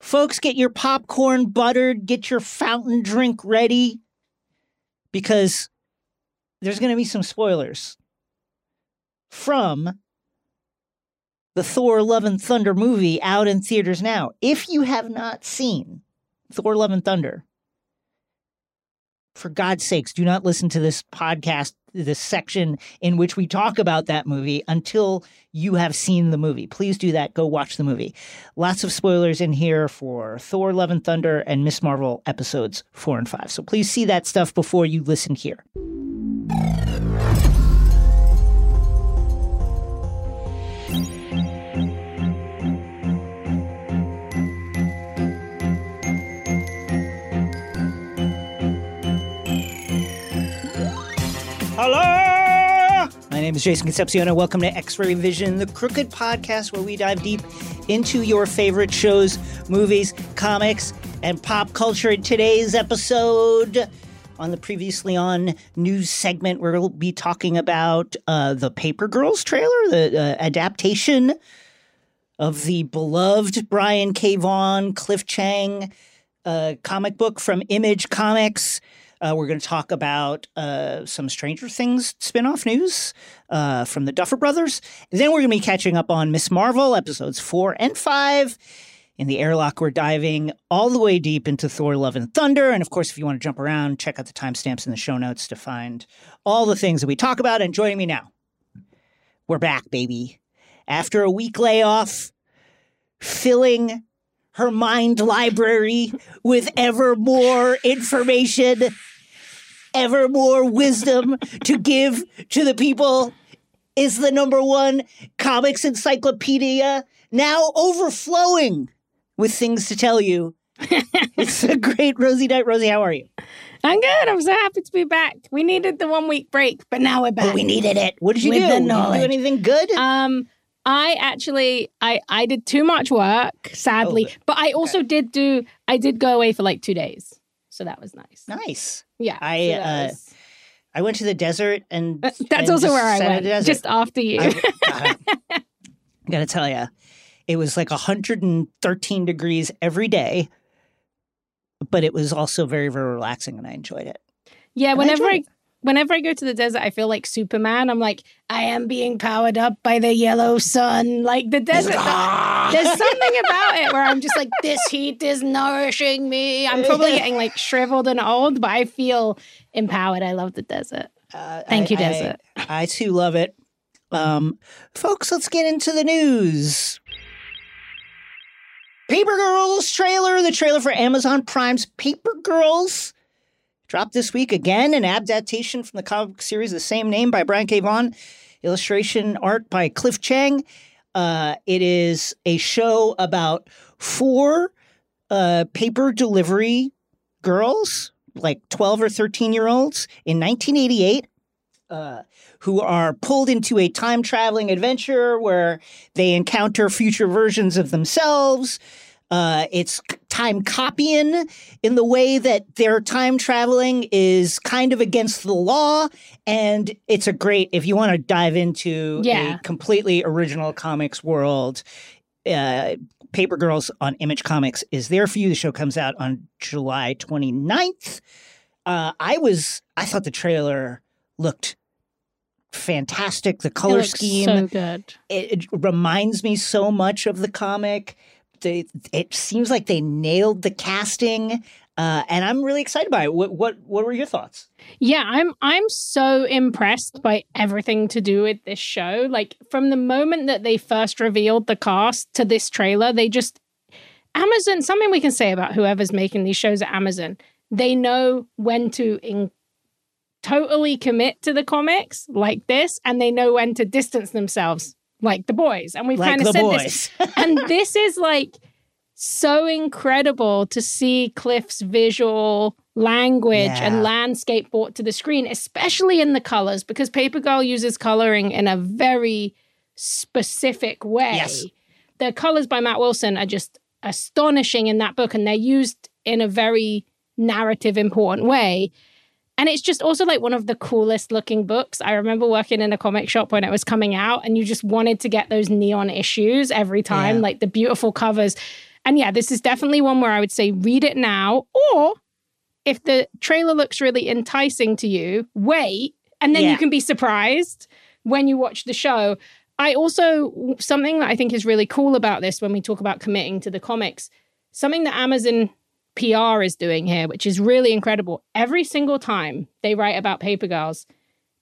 Folks, get your popcorn buttered, get your fountain drink ready, because there's going to be some spoilers from the Thor Love and Thunder movie out in theaters now. If you have not seen Thor Love and Thunder, for God's sakes, do not listen to this podcast, this section in which we talk about that movie until you have seen the movie. Please do that. Go watch the movie. Lots of spoilers in here for Thor Love and Thunder and Ms. Marvel episodes four and five. So please see that stuff before you listen here. Hello! My name is Jason Concepcion, and welcome to X Ray Vision, the crooked podcast where we dive deep into your favorite shows, movies, comics, and pop culture. In today's episode, on the previously on news segment, we'll be talking about uh, the Paper Girls trailer, the uh, adaptation of the beloved Brian K. Vaughan, Cliff Chiang uh, comic book from Image Comics. Uh, we're going to talk about uh, some Stranger Things spin-off news uh, from the Duffer Brothers. And then we're going to be catching up on Ms. Marvel episodes four and five. In the airlock, we're diving all the way deep into Thor: Love and Thunder. And of course, if you want to jump around, check out the timestamps in the show notes to find all the things that we talk about. And joining me now, we're back, baby. After a week layoff, filling her mind library with ever more information, ever more wisdom to give to the people is the number one comics encyclopedia now overflowing with things to tell you. it's a great Rosie Knight. Rosie, how are you? I'm good. I'm so happy to be back. We needed the one week break, but now we're back. Oh, we needed it. What did you With do? Did you do anything good? Um, I actually, I I did too much work, sadly, Oh, but I also did do. I did go away for like two days, so that was nice. nice. Yeah, I, so uh, was- I went to the desert and Uh, and that's also where I went, just after you. I, I gotta tell you, it was like 113 degrees every day, but it was also very, very relaxing, and I enjoyed it. yeah, I whenever I, enjoyed whenever I go to the desert, I feel like Superman. I'm like, I am being powered up by the yellow sun. Like the desert. There's something about it where I'm just like, this heat is nourishing me. I'm probably getting like shriveled and old, but I feel empowered. I love the desert. Uh, Thank I- you, I- desert. I, too love it. Um, folks, let's get into the news. Paper Girls trailer, the trailer for Amazon Prime's Paper Girls, dropped this week again, an adaptation from the comic series the same name by Brian K. Vaughan, illustration art by Cliff Chiang. Uh, it is a show about four uh, paper delivery girls, like 12 or 13 year olds, in 1988 uh, who are pulled into a time traveling adventure where they encounter future versions of themselves. Uh, it's time copying in the way that their time traveling is kind of against the law. And it's a great, if you want to dive into Yeah. a completely original comics world, uh, Paper Girls on Image Comics is there for you. The show comes out on July 29th. Uh, I was, I thought the trailer looked fantastic. The color scheme, so good. it, it reminds me so much of the comic. They, it seems like they nailed the casting, uh, and I'm really excited by it. What, what, what were your thoughts? Yeah, I'm I'm so impressed by everything to do with this show. Like from the moment that they first revealed the cast to this trailer, they just Amazon, something we can say about whoever's making these shows at Amazon, they know when to in, totally commit to the comics like this and they know when to distance themselves like the boys. And we've Like kind of said boys. this. and this is like so incredible to see Cliff's visual language Yeah. and landscape brought to the screen, especially in the colors, because Paper Girl uses coloring in a very specific way. Yes. The colors by Matt Wilson are just astonishing in that book, and they're used in a very narrative important way. And it's just also like one of the coolest looking books. I remember working in a comic shop when it was coming out, and you just wanted to get those neon issues every time, Yeah. like the beautiful covers. And yeah, this is definitely one where I would say read it now, or if the trailer looks really enticing to you, wait, and then Yeah. you can be surprised when you watch the show. I also, something that I think is really cool about this when we talk about committing to the comics, something that Amazon PR is doing here, which is really incredible. Every single time they write about Paper Girls,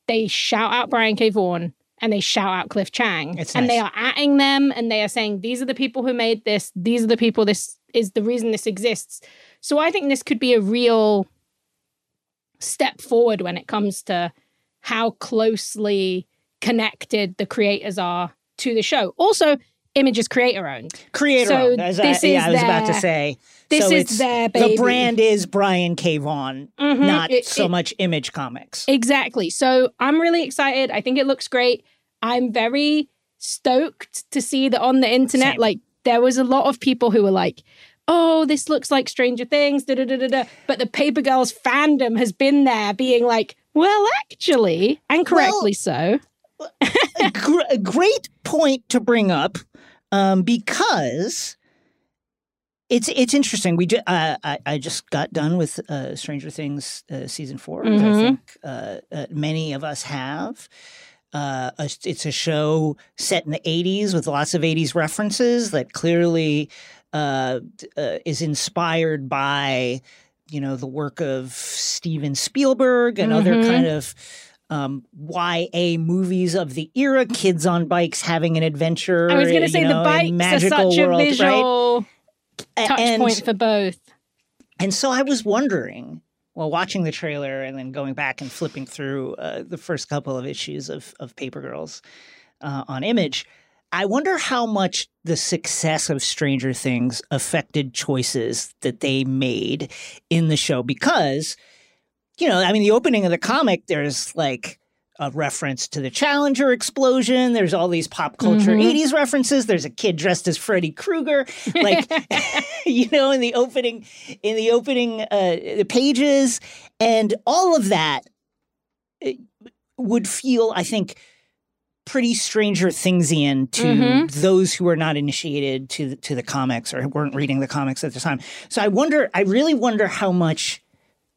they shout out Brian K. Vaughan and they shout out Cliff Chiang. It's and they are atting them and they are saying, these are the people who made this. These are the people this is the reason this exists. So I think this could be a real step forward when it comes to how closely connected the creators are to the show. Also, Image is creator owned. Creator So owned, as this I, yeah, is I was about to say. this so is their The brand is Brian K. Vaughan, Mhm. not It- so it- much Image Comics. Exactly. So I'm really excited. I think it looks great. I'm very stoked to see that on the internet, Same. like there was a lot of people who were like, oh, this looks like Stranger Things, da da da da da. But the Paper Girls fandom has been there being like, well, actually, and correctly so. a, gr- a great point to bring up um, because it's it's interesting. We ju- uh, I I just got done with uh, Stranger Things uh, season 4 as I think uh, uh, many of us have. Uh, it's a show set in the '80s with lots of '80s references that clearly uh, uh, is inspired by you know the work of Steven Spielberg and other Mhm. kind of um, YA movies of the era. Kids on bikes having an adventure. I was going to say the know, in bikes are such a world, right? visual A- touch and, point for both. and so I was wondering, while watching the trailer and then going back and flipping through uh, the first couple of issues of, of Paper Girls uh, on Image, I wonder how much the success of Stranger Things affected choices that they made in the show. Because, you know, I mean, the opening of the comic, there's like a reference to the Challenger explosion. There's all these pop culture Mhm. 80s references. There's a kid dressed as Freddy Krueger. Like, you know, in the opening, in the opening uh, pages, and all of that uh, would feel, I think, pretty Stranger Thingsian to Mhm. those who are not initiated to the, to the comics or weren't reading the comics at the time. So I wonder, I really wonder how much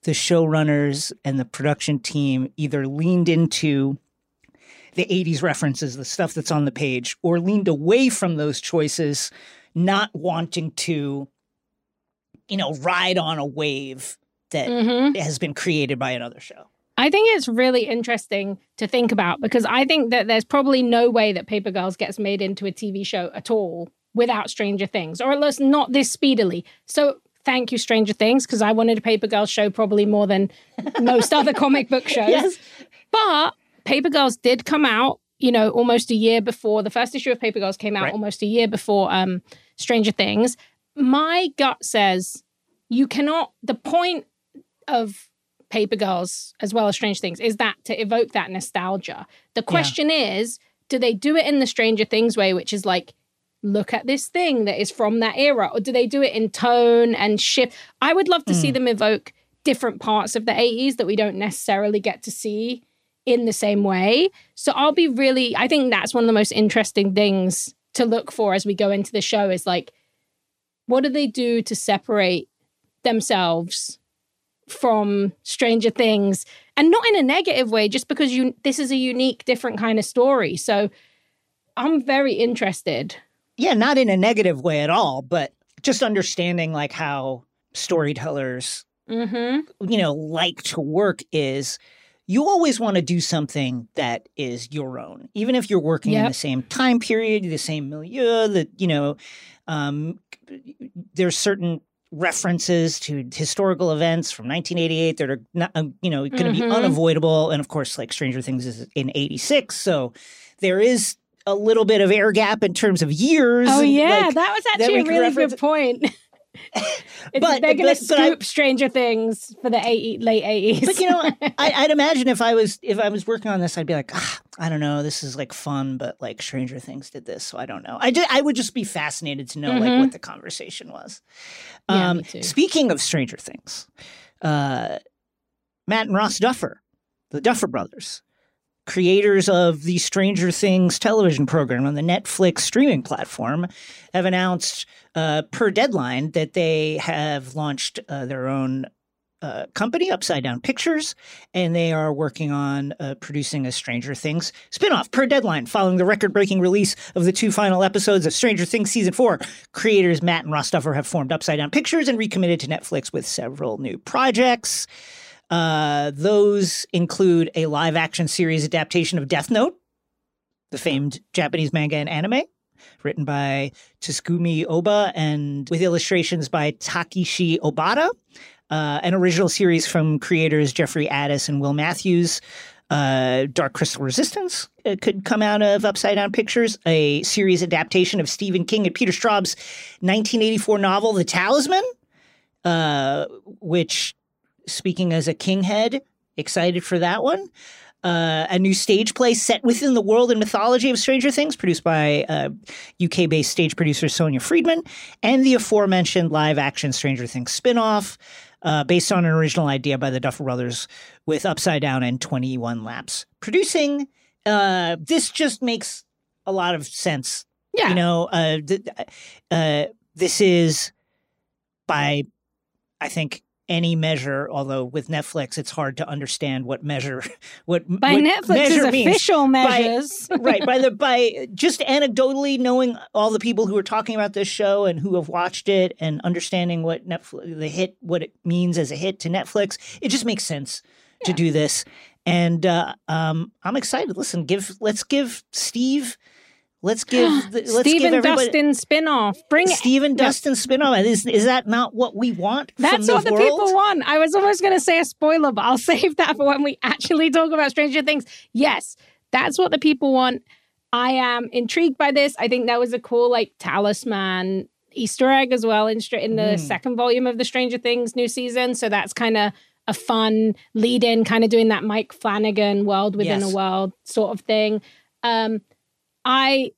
the showrunners and the production team either leaned into the 80s references, the stuff that's on the page, or leaned away from those choices, not wanting to, you know, ride on a wave that Mhm. has been created by another show. I think it's really interesting to think about because I think that there's probably no way that Paper Girls gets made into a TV show at all without Stranger Things, or at least not this speedily. So thank you, Stranger Things, because I wanted a Paper Girls show probably more than most other comic book shows. Yes. But Paper Girls did come out, you know, almost a year before the first issue of Paper Girls came out Right. almost a year before um, Stranger Things. My gut says you cannot, the point of Paper Girls as well as Strange Things is that to evoke that nostalgia. The question is, do they do it in the Stranger Things way, which is like, look at this thing that is from that era, or do they do it in tone and shift? I would love to see hmm. them evoke different parts of the 80s that we don't necessarily get to see in the same way. So I'll be really, I think that's one of the most interesting things to look for as we go into the show is like, what do they do to separate themselves from Stranger Things? And not in a negative way, just because you this is a unique, different kind of story. So I'm very interested. Yeah, not in a negative way at all, but just understanding like how storytellers Mm-hmm. you know like to work is you always want to do something that is your own even if you're working in the same time period the same milieu that you know um, there's certain references to historical events from 1988 that are not uh, you know going to be Mhm. unavoidable and of course like stranger things is in 86 so there is a little bit of air gap in terms of years. Oh yeah, like, that was actually a really good point. But- they're going to but I- scoop Stranger Things for the 80, late eighties. But you know, I, I'd imagine if I was if I was working on this, I'd be like, ah, I don't know, this is like fun, but like Stranger Things did this, so I don't know. I ju- I would just be fascinated to know like Mhm. what the conversation was. Yeah, um. Speaking of Stranger Things, uh, Matt and Ross Duffer, the Duffer brothers, creators of the Stranger Things television program on the Netflix streaming platform, have announced uh, per deadline that they have launched uh, their own uh, company, Upside Down Pictures, and they are working on uh, producing a Stranger Things spinoff per deadline following the record breaking release of the two final episodes of Stranger Things Season 4. Creators Matt and Ross have formed Upside Down Pictures and recommitted to Netflix with several new projects. Uh, those include a live action series adaptation of Death Note, the famed Japanese manga and anime, written by Tsugumi Ohba and with illustrations by Takeshi Obata. Uh, an original series from creators Jeffrey Addiss and Will Matthews. Uh, Dark Crystal Resistance uh, could come out of Upside Down Pictures, a series adaptation of Stephen King and Peter Straub's 1984 novel, The Talisman, uh, which, speaking as a King head, excited for that one. Uh, a new stage play set within the world and mythology of Stranger Things, produced by uh, UK based stage producer Sonia Friedman, and the aforementioned live action Stranger Things spin off. Uh, based on an original idea by the Duffer Brothers with Upside Down and 21 Laps producing. Uh, this just makes a lot of sense. yeah. You know, uh, th- uh, this is by, I think, any measure, although with Netflix, it's hard to understand what measure, what By what Netflix's measure means. official measures. right by the by just anecdotally knowing all the people who are talking about this show and who have watched it and understanding what Netflix the hit what it means as a hit to Netflix it just makes sense to do this. And uh, um, I'm excited. Listen give let's give Steve let's give the, let's Steve give Dustin spin-off. Bring and Dustin spin-off is, is that not what we want That's what the the people want. I was almost going to say a spoiler, but I'll save that for when we actually talk about Stranger Things. Yes, that's what the people want. I am intrigued by this. I think that was a cool, like, talisman Easter egg as well in, in the Mm. second volume of the Stranger Things new season. So that's kind of a fun lead in, kind of doing that Mike Flanagan world within Yes. a world sort of thing. Um, I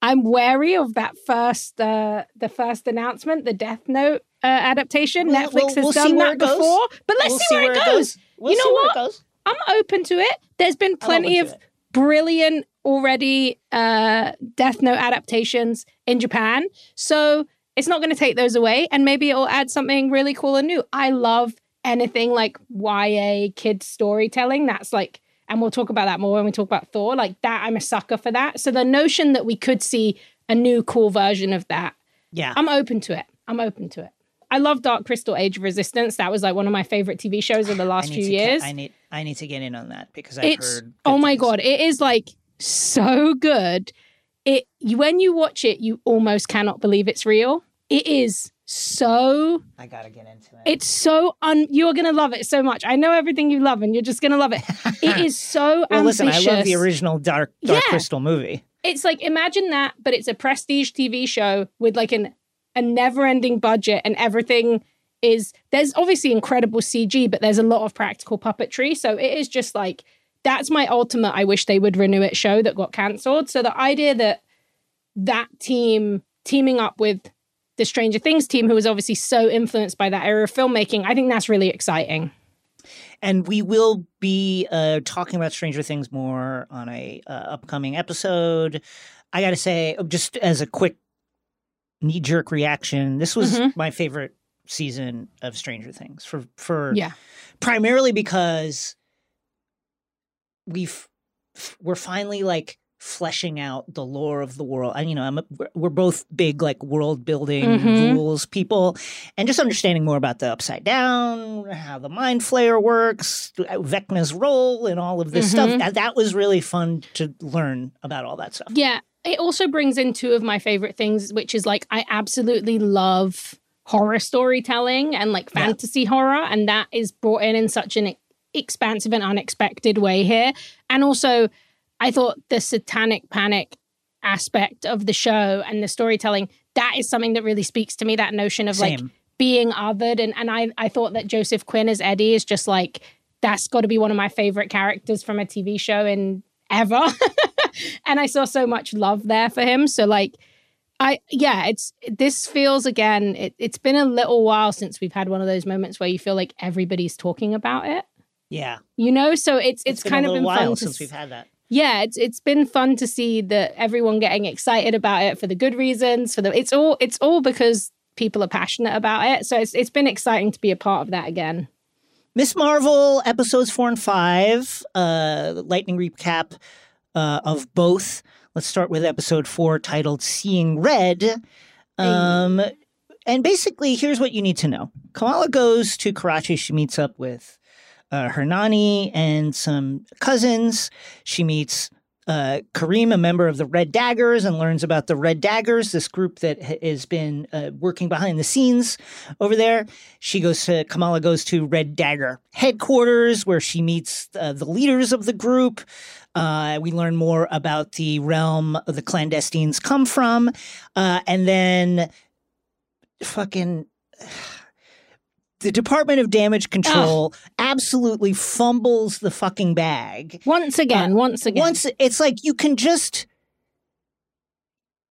I'm wary of that first uh the first announcement, the Death Note uh, adaptation. Well, Netflix we'll- has we'll done that before, but let's We'll see, where, it goes. We'll You know see where what? goes. I'm open to it. There's been plenty of brilliant already uh Death Note adaptations in Japan. So it's not going to take those away and maybe it'll add something really cool and new. I love anything like YA kids storytelling. That's like and we'll talk about that more when we talk about Thor. Like that I'm a sucker for that. So the notion that we could see a new cool version of that yeah I'm open to it. I'm open to it. I love Dark Crystal Age of Resistance. That was like one of my favorite TV shows of the last few to get- years. I need I need to get in on that because I've it's heard. oh my things. god, it is like so good. It when you watch it, you almost cannot believe it's real. It is so I gotta get into it. it's so un you're gonna love it so much. I know everything you love and you're just gonna love it. It is so well, listen. I love the original Dark Dark Yeah. Crystal movie. it's like imagine that, but it's a prestige TV show with like an a never-ending budget and everything is there's obviously incredible CG, but there's a lot of practical puppetry. So it is just like that's my ultimate I wish they would renew it show that got cancelled. So the idea that that team teaming up with the Stranger Things team, who was obviously so influenced by that era of filmmaking, I think that's really exciting. And we will be uh, talking about Stranger Things more on a uh, upcoming episode. I got to say, just as a quick knee jerk reaction, this was Mhm. my favorite season of Stranger Things for for Yeah. primarily because we've we're finally like fleshing out the lore of the world. And you know, I'm a, we're- both big like world building Mhm. rules people, and just understanding more about the Upside Down, how the Mind Flayer works, Vecna's role, and all of this stuff. Mhm. That, that was really fun to learn about all that stuff. Yeah. It also brings in two of my favorite things, which is like I absolutely love horror storytelling and like Yeah. fantasy horror. And that is brought in in such an expansive and unexpected way here. And also, I thought the satanic panic aspect of the show and the storytelling that is something that really speaks to me. That notion of Same. like being othered, and and I I thought that Joseph Quinn as Eddie is just like that's got to be one of my favorite characters from a TV show in ever. and I saw so much love there for him. So like I yeah, it's this feels again, it, it's been a little while since we've had one of those moments where you feel like everybody's talking about it. Yeah. You know, so it's it's, been kind of been while fun since to, we've had that. Yeah, it's it's been fun to see that everyone getting excited about it for the good reasons. For the it's all it's all because people are passionate about it. So it's it's been exciting to be a part of that again. Ms. Marvel episodes four and five, uh, lightning recap uh, of both. Let's start with episode four titled Seeing Red. Um, and basically, here's what you need to know Kamala goes to Karachi. She meets up with uh, her nanny and some cousins. She meets uh, Kareem, a member of the Red Daggers, and learns about the Red Daggers, this group that has been uh, working behind the scenes over there. She goes to Kamala goes to Red Dagger headquarters, where she meets uh, the leaders of the group. Uh, we learn more about the realm the clandestines come from, uh, and then fucking the Department of Damage Control absolutely fumbles the fucking bag. Once again, once again. Once it's like you can just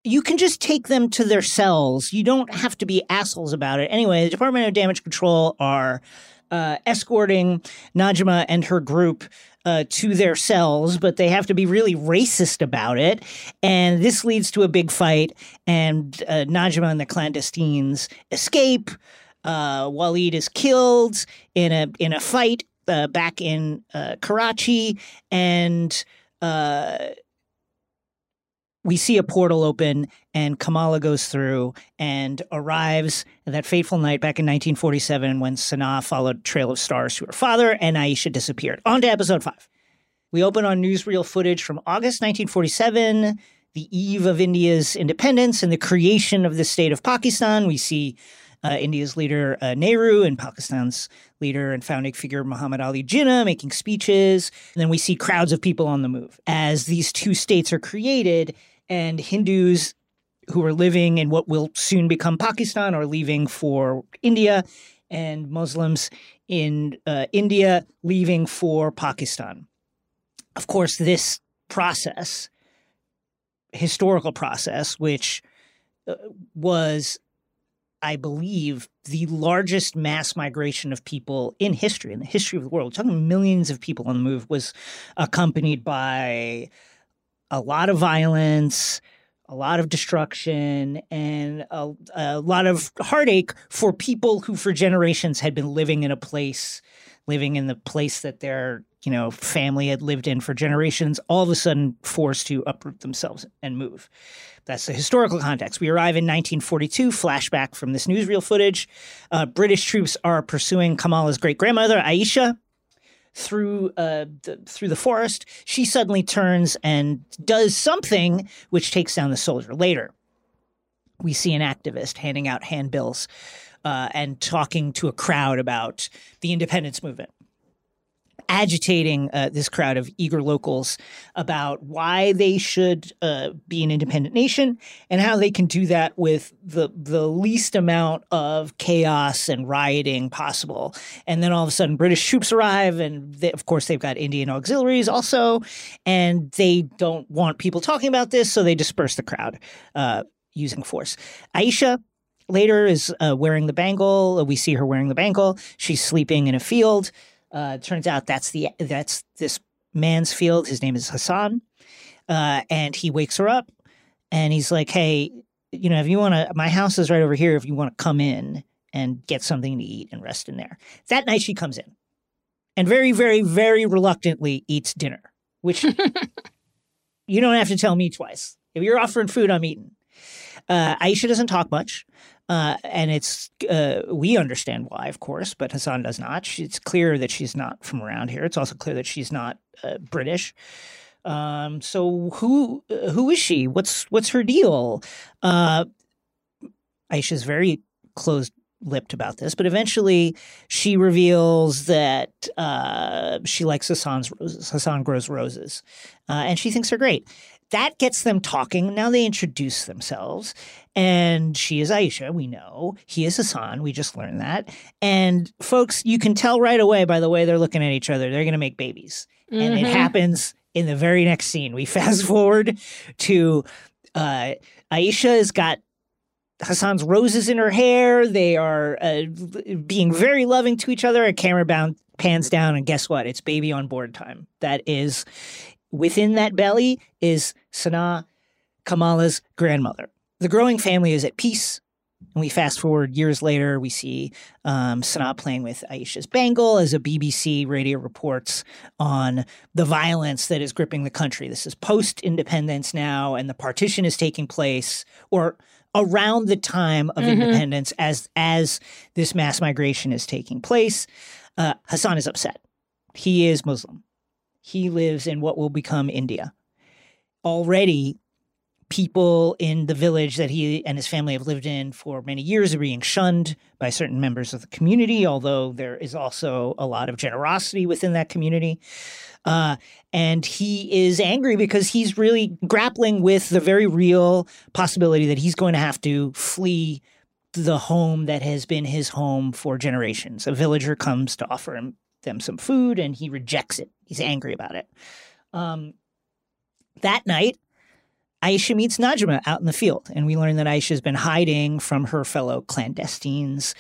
you can just take them to their cells. You don't have to be assholes about it. Anyway, the Department of Damage Control are uh, escorting Najma and her group uh, to their cells, but they have to be really racist about it. And this leads to a big fight, and uh, Najma and the clandestines escape. Uh, Waleed is killed in a in a fight uh, back in uh, Karachi, and uh, we see a portal open, and Kamala goes through and arrives that fateful night back in 1947 when Sana followed Trail of Stars to her father, and Aisha disappeared. On to episode five. We open on newsreel footage from August 1947, the eve of India's independence and the creation of the state of Pakistan. We see uh, India's leader uh, Nehru and Pakistan's leader and founding figure Muhammad Ali Jinnah making speeches. And then we see crowds of people on the move as these two states are created, and Hindus who are living in what will soon become Pakistan are leaving for India, and Muslims in uh, India leaving for Pakistan. Of course, this process, historical process, which uh, was I believe, the largest mass migration of people in history, in the history of the world, talking millions of people on the move, was accompanied by a lot of violence, a lot of destruction, and a, a lot of heartache for people who, for generations, had been living in a place, living in the place that their you know family had lived in for generations. All of a sudden, forced to uproot themselves and move. That's the historical context. We arrive in 1942, flashback from this newsreel footage. Uh, British troops are pursuing Kamala's great grandmother, Aisha, through uh, the, through the forest. She suddenly turns and does something which takes down the soldier. Later, we see an activist handing out handbills uh, and talking to a crowd about the independence movement agitating uh, this crowd of eager locals about why they should uh, be an independent nation and how they can do that with the the least amount of chaos and rioting possible. And then all of a sudden, British troops arrive, and they, of course they've got Indian auxiliaries also, and they don't want people talking about this, so they disperse the crowd uh, using force. Aisha later is uh, wearing the bangle. We see her wearing the bangle. She's sleeping in a field. Uh, turns out that's the that's this man's field. His name is Hassan, uh, and he wakes her up, and he's like, "Hey, you know, if you want to, my house is right over here. If you want to come in and get something to eat and rest in there." That night, she comes in, and very, very, very reluctantly eats dinner, which you don't have to tell me twice. If you're offering food, I'm eating. Uh, Aisha doesn't talk much. Uh, and it's uh, we understand why, of course, but Hassan does not. She, it's clear that she's not from around here. It's also clear that she's not uh, British. Um, so who who is she? What's what's her deal? Uh, Aisha's very closed lipped about this, but eventually she reveals that uh, she likes Hassan's roses. Hassan grows roses, uh, and she thinks they're great. That gets them talking. Now they introduce themselves, and she is Aisha. We know he is Hassan. We just learned that. And folks, you can tell right away by the way they're looking at each other. They're going to make babies, mm-hmm. and it mm-hmm. happens in the very next scene. We fast forward to uh, Aisha has got Hassan's roses in her hair. They are uh, being very loving to each other. A camera bound pans down, and guess what? It's baby on board time. That is within that belly is Sana, Kamala's grandmother. The growing family is at peace. And we fast forward years later, we see um, Sana playing with Aisha's bangle as a BBC radio reports on the violence that is gripping the country. This is post independence now, and the partition is taking place, or around the time of mm-hmm. independence as as this mass migration is taking place. Uh, Hassan is upset. He is Muslim. He lives in what will become India. Already, people in the village that he and his family have lived in for many years are being shunned by certain members of the community, although there is also a lot of generosity within that community. Uh, and he is angry because he's really grappling with the very real possibility that he's going to have to flee the home that has been his home for generations. A villager comes to offer him them some food and he rejects it. He's angry about it. Um, that night, Aisha meets Najma out in the field, and we learn that Aisha has been hiding from her fellow clandestines.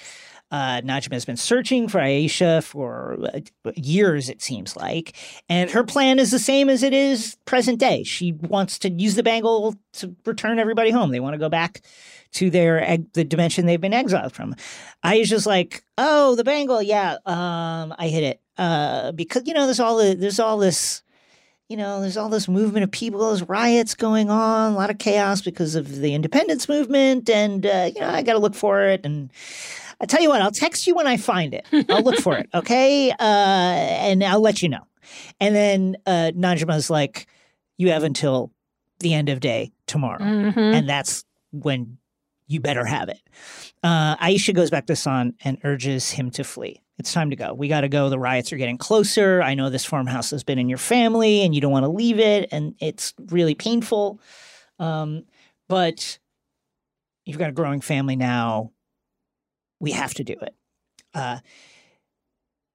Uh, has been searching for Aisha for uh, years, it seems like. And her plan is the same as it is present day. She wants to use the bangle to return everybody home. They want to go back to their the dimension they've been exiled from. Aisha's like, oh, the bangle, yeah, um, I hit it uh, because you know there's all the, there's all this you know, there's all this movement of people, there's riots going on, a lot of chaos because of the independence movement, and uh, you know, I got to look for it. And I tell you what, I'll text you when I find it. I'll look for it, okay? Uh, and I'll let you know. And then uh, Najma's like, you have until the end of day tomorrow, mm-hmm. and that's when you better have it. Uh, Aisha goes back to San and urges him to flee. It's time to go. We got to go. The riots are getting closer. I know this farmhouse has been in your family and you don't want to leave it, and it's really painful. Um, but you've got a growing family now we have to do it. Uh,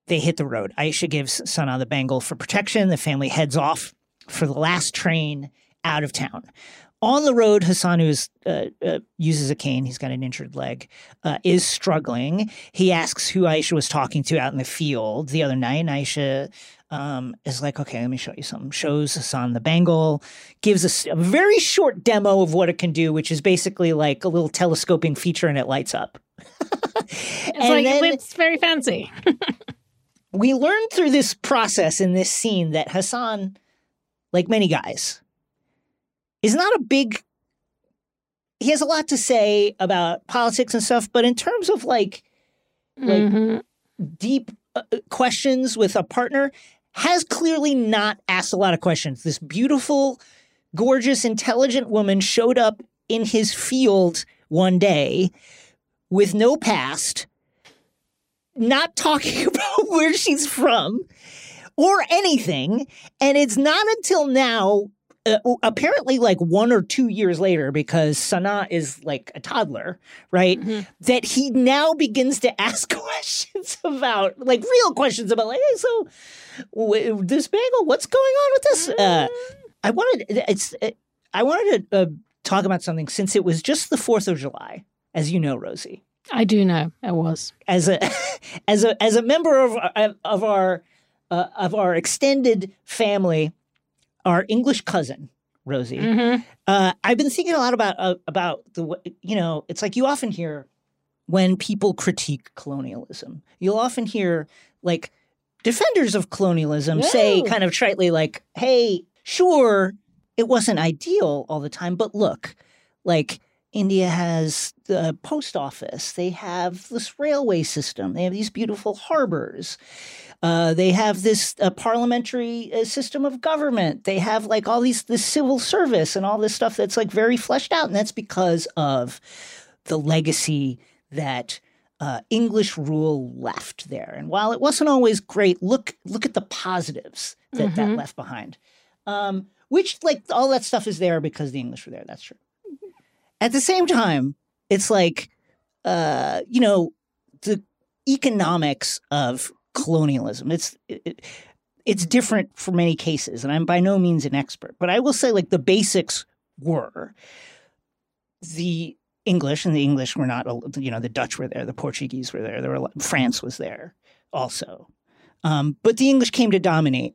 they hit the road. Aisha gives Sana the bangle for protection. The family heads off for the last train out of town. On the road, Hassan, who uh, uh, uses a cane, he's got an injured leg, uh, is struggling. He asks who Aisha was talking to out in the field the other night. And Aisha um, is like, okay, let me show you something. Shows Hassan the bangle, gives us a, a very short demo of what it can do, which is basically like a little telescoping feature and it lights up. it's like then, it's very fancy. we learned through this process in this scene that Hassan, like many guys, is not a big he has a lot to say about politics and stuff, but in terms of like like mm-hmm. deep uh, questions with a partner, has clearly not asked a lot of questions. This beautiful, gorgeous, intelligent woman showed up in his field one day with no past, not talking about where she's from or anything. And it's not until now, uh, apparently like one or two years later, because Sana is like a toddler, right? Mm-hmm. That he now begins to ask questions about, like real questions about, like, hey, so w- this bagel, what's going on with this? Uh, mm-hmm. I wanted, it's, it, I wanted to uh, talk about something since it was just the 4th of July as you know, Rosie. I do know I was as a as a as a member of of our uh, of our extended family, our English cousin Rosie. Mm-hmm. Uh, I've been thinking a lot about uh, about the you know it's like you often hear when people critique colonialism, you'll often hear like defenders of colonialism say kind of tritely like, "Hey, sure, it wasn't ideal all the time, but look, like." India has the post office. They have this railway system. They have these beautiful harbors. Uh, they have this uh, parliamentary uh, system of government. They have like all these this civil service and all this stuff that's like very fleshed out, and that's because of the legacy that uh, English rule left there. And while it wasn't always great, look look at the positives that that Mhm. left behind. Um, which like all that stuff is there because the English were there. That's true. At the same time, it's like uh, you know the economics of colonialism. It's it, it's different for many cases, and I'm by no means an expert, but I will say like the basics were the English, and the English were not, you know, the Dutch were there, the Portuguese were there, there were France was there also, um, but the English came to dominate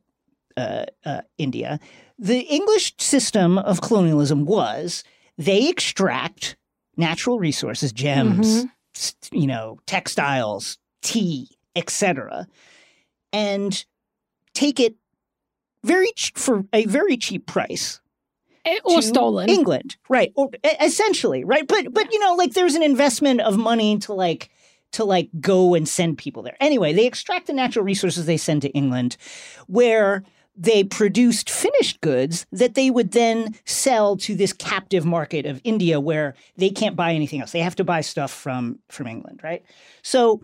uh, uh, India. The English system of colonialism was they extract natural resources, gems, Mhm. you know, textiles, tea, etc., and take it very ch- for a very cheap price It- or to stolen. England, right? Or essentially, right? But but you know, like there's an investment of money to like to like go and send people there. Anyway, they extract the natural resources they send to England, where they produced finished goods that they would then sell to this captive market of India where they can't buy anything else. They have to buy stuff from from England, right? So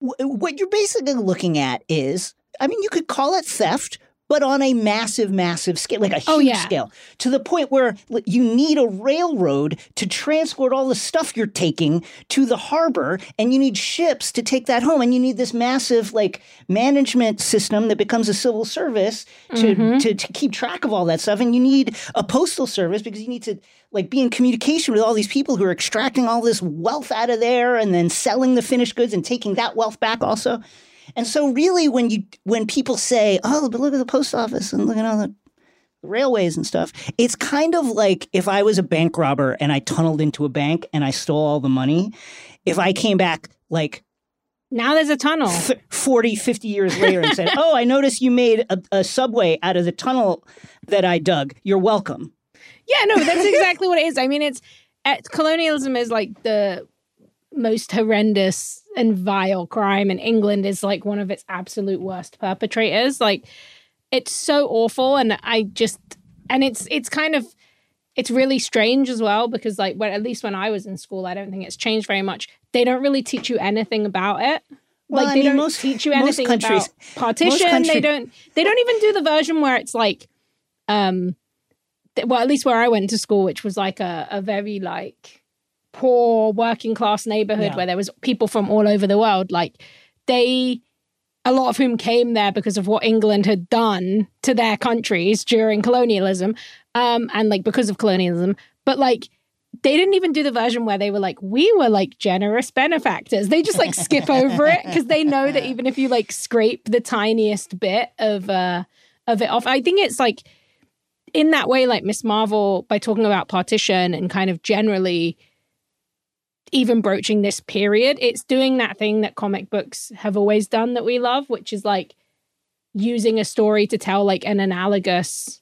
w- what you're basically looking at is I mean, you could call it theft, but on a massive, massive scale, like a huge Oh, yeah. scale, to the point where you need a railroad to transport all the stuff you're taking to the harbor, and you need ships to take that home, and you need this massive like management system that becomes a civil service to, Mhm. to to keep track of all that stuff, and you need a postal service because you need to like be in communication with all these people who are extracting all this wealth out of there and then selling the finished goods and taking that wealth back also. And so really when you when people say, "Oh, but look at the post office and look at all the railways and stuff," it's kind of like if I was a bank robber and I tunneled into a bank and I stole all the money, if I came back like now there's a tunnel. th- 40, 50 years later and said, "Oh, I noticed you made a, a subway out of the tunnel that I dug. You're welcome." Yeah, no, that's exactly what it is. I mean, it's uh, colonialism is like the most horrendous and vile crime, and England is like one of its absolute worst perpetrators. Like, it's so awful, and I just and it's it's kind of it's really strange as well because like when at least when I was in school, I don't think it's changed very much. They don't really teach you anything about it. Well, like I they mean, don't most- teach you most anything countries- about partition. they country- don't. They don't even do the version where it's like, um, well, at least where I went to school, which was like a, a very like poor working class neighborhood Yeah. where there was people from all over the world. Like they, a lot of whom came there because of what England had done to their countries during colonialism, um, and like because of colonialism. But like they didn't even do the version where they were like, we were like generous benefactors. They just like skip over it because they know that even if you like scrape the tiniest bit of uh of it off, I think it's like in that way, like Ms. Marvel, by talking about partition and kind of generally even broaching this period, it's doing that thing that comic books have always done that we love, which is like using a story to tell like an analogous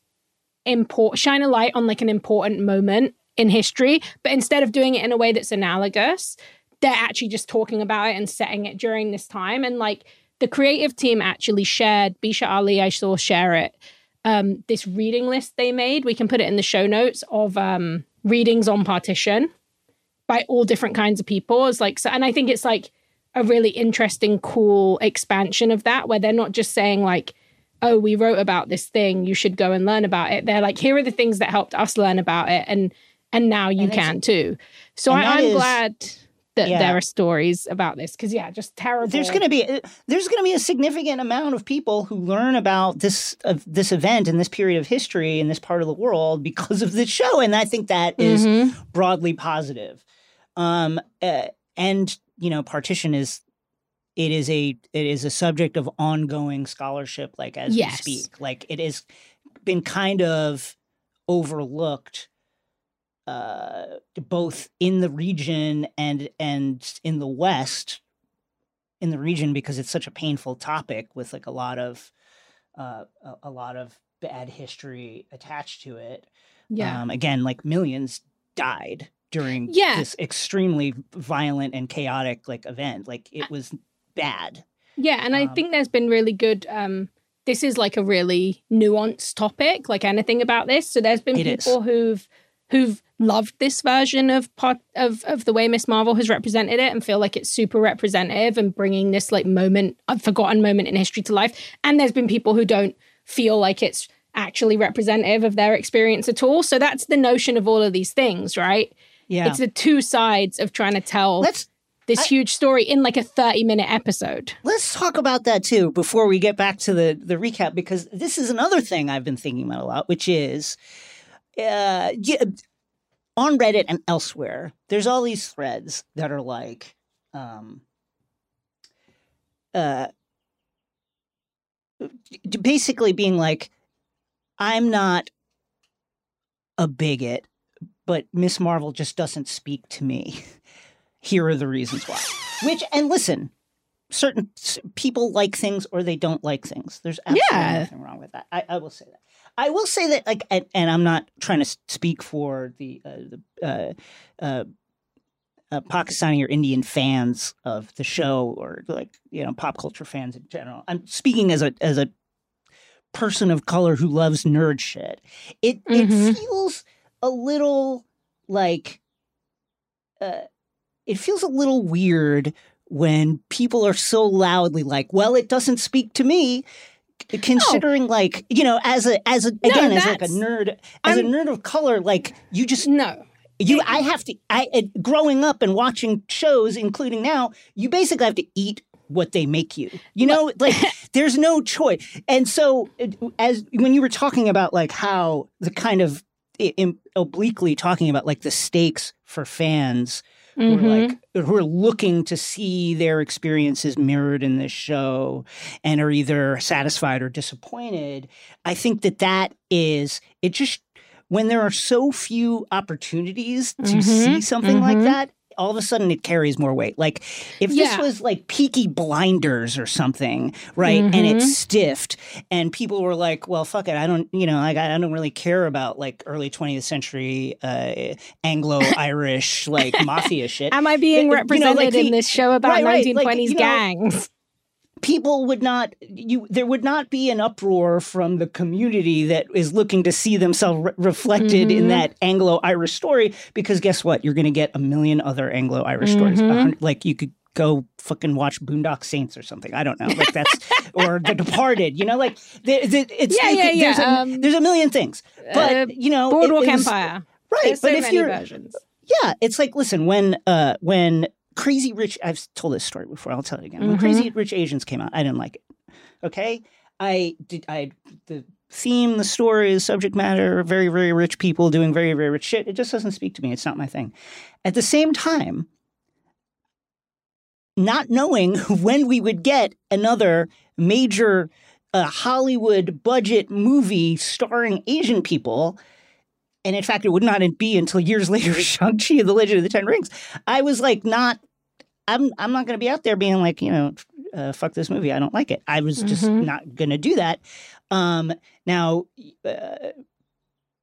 import shine a light on like an important moment in history, but instead of doing it in a way that's analogous, they're actually just talking about it and setting it during this time. And like the creative team actually shared, Bisha Ali, I saw share it, um, this reading list they made. We can put it in the show notes of um, readings on partition by all different kinds of people. It's like, so, and I think it's like a really interesting, cool expansion of that, where they're not just saying like, oh, we wrote about this thing, you should go and learn about it. They're like, here are the things that helped us learn about it, and and now you And can too. So I, i'm is- glad that Yeah. there are stories about this because yeah, just terrible. There's going to be there's going to be a significant amount of people who learn about this of this event and this period of history in this part of the world because of this show, and I think that is Mhm. broadly positive. Um, uh, and you know, partition is it is a it is a subject of ongoing scholarship, like as Yes. we speak. Like it has been kind of overlooked uh, both in the region and and in the West, in the region because it's such a painful topic with like a lot of uh, a, a lot of bad history attached to it. yeah. Um, again, like millions died during Yeah. this extremely violent and chaotic like event. Like it was bad. Yeah, and I Um, think there's been really good. Um, this is like a really nuanced topic, like anything about this. So there's been It is. people who've who've loved this version of part of of the way Ms. Marvel has represented it and feel like it's super representative and bringing this like moment, a forgotten moment in history to life. And there's been people who don't feel like it's actually representative of their experience at all. So that's the notion of all of these things, right? Yeah. It's the two sides of trying to tell Let's this I- huge story in like a 30 minute episode. let's talk about that too before we get back to the the recap because this is another thing I've been thinking about a lot, which is uh yeah, on Reddit and elsewhere, there's all these threads that are like um uh basically being like I'm not a bigot, but Ms. Marvel just doesn't speak to me. Here are the reasons why. Which and listen, certain people like things or they don't like things. There's absolutely Yeah. nothing wrong with that. I, I will say that. I will say that, like, and, and I'm not trying to speak for the uh, the uh, uh, uh, Pakistani or Indian fans of the show, or like you know pop culture fans in general. I'm speaking as a as a person of color who loves nerd shit. It Mhm. it feels a little like uh, it feels a little weird when people are so loudly like, "Well, it doesn't speak to me." Considering, like you know, as a as a again as like a nerd as a I'm- nerd of color, like you just No. you I have to I growing up and watching shows, including now, you basically have to eat what they make you. You know, like there's no choice. And so, as when you were talking about like how the kind of i- im- obliquely talking about like the stakes for fans who are Mhm. like who are looking to see their experiences mirrored in this show and are either satisfied or disappointed i think that that is it just when there are so few opportunities to Mhm, see something like mhm. that all of a sudden it carries more weight like if this was like peaky blinders or something right and Mhm. it's stiffed and people were like well fuck it i don't you know like i don't really care about like early 20th century uh anglo-irish like mafia shit Am I being you know, represented like the- in this show about right, right, like, 1920s you know, gangs? People would not you there would not be an uproar from the community that is looking to see themselves re- reflected in Mhm. that anglo-irish story because guess what you're going to get a million other anglo-irish stories Mhm. A hun- like you could go fucking watch boondock saints or something i don't know like that's or the departed you know like it's Yeah, it- yeah, yeah, there's, a, um, there's a million things but uh, you know it- Boardwalk it was- Empire. right There's but so if you're versions. yeah, it's like listen when uh when Crazy Rich I've told this story before. I'll tell it again. When Mhm. Crazy Rich Asians came out, I didn't like it. Okay, I did. I the theme, the story, subject matter, very very rich people doing very very rich shit. It just doesn't speak to me. It's not my thing. At the same time, not knowing when we would get another major uh, Hollywood budget movie starring Asian people and in fact, it would not be until years later Shang-Chi and the Legend of the Ten Rings. I was like, not, I'm, I'm not going to be out there being like, you know, uh, fuck this movie. I don't like it. I was just Mhm. not going to do that. Um, now, uh,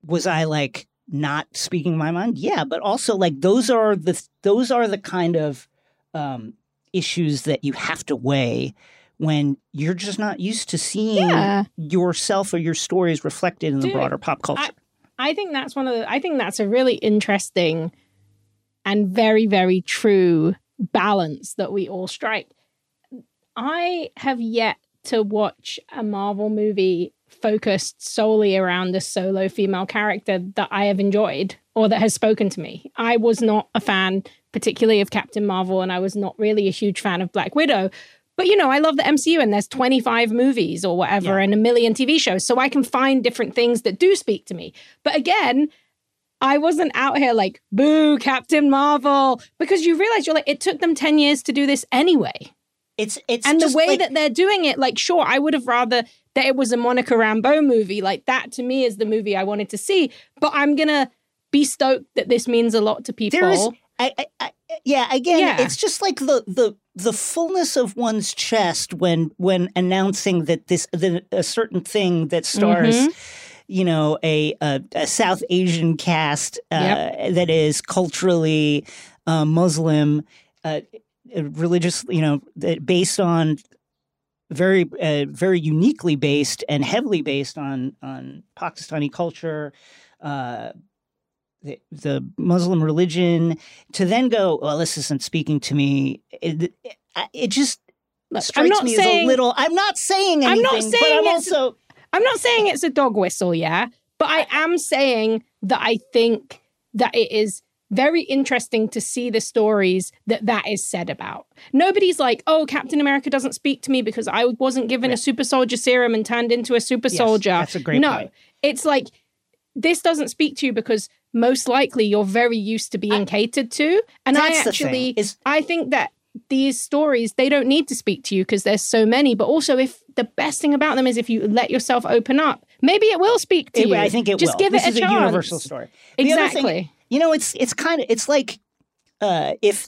was I like not speaking my mind? Yeah, but also like those are the those are the kind of um, issues that you have to weigh when you're just not used to seeing Yeah. yourself or your stories reflected in the broader pop culture. I think that's one of the I think that's a really interesting and very, very true balance that we all strike. I have yet to watch a Marvel movie focused solely around a solo female character that I have enjoyed or that has spoken to me. I was not a fan, particularly of Captain Marvel, and I was not really a huge fan of Black Widow. But you know, I love the MCU and there's 25 movies or whatever Yeah. and a million TV shows. So I can find different things that do speak to me. But again, I wasn't out here like, boo, Captain Marvel, because you realize you're like, it took them 10 years to do this anyway. It's it's and the way like- that they're doing it, like, sure, I would have rather that it was a Monica Rambeau movie. Like, that to me is the movie I wanted to see. But I'm going to be stoked that this means a lot to people. there is I, I, I yeah again Yeah. it's just like the the the fullness of one's chest when when announcing that this the, a certain thing that stars Mhm. You know a, a a South Asian cast uh, that is culturally uh, Muslim uh, religious you know that based on very uh, very uniquely based and heavily based on on Pakistani culture uh, the, the Muslim religion to then go, well, this isn't speaking to me. It, it, it just Look, strikes I'm not me saying as a little. I'm not saying I'm anything, not but I'm also. I'm not saying it's a dog whistle, yeah, but I am saying that I think that it is very interesting to see the stories that that is said about. Nobody's like, "Oh, Captain America doesn't speak to me because I wasn't given a super soldier serum and turned into a super Yes, soldier." that's a great no, point. it's like this doesn't speak to you because most likely you're very used to being catered to, and I That's the thing, actually, I think that these stories they don't need to speak to you because there's so many but also if the best thing about them is if you let yourself open up maybe it will speak to It- you I think it just will. give this it is a chance universal story. Other thing- exactly you know, it's it's kind of it's like uh, if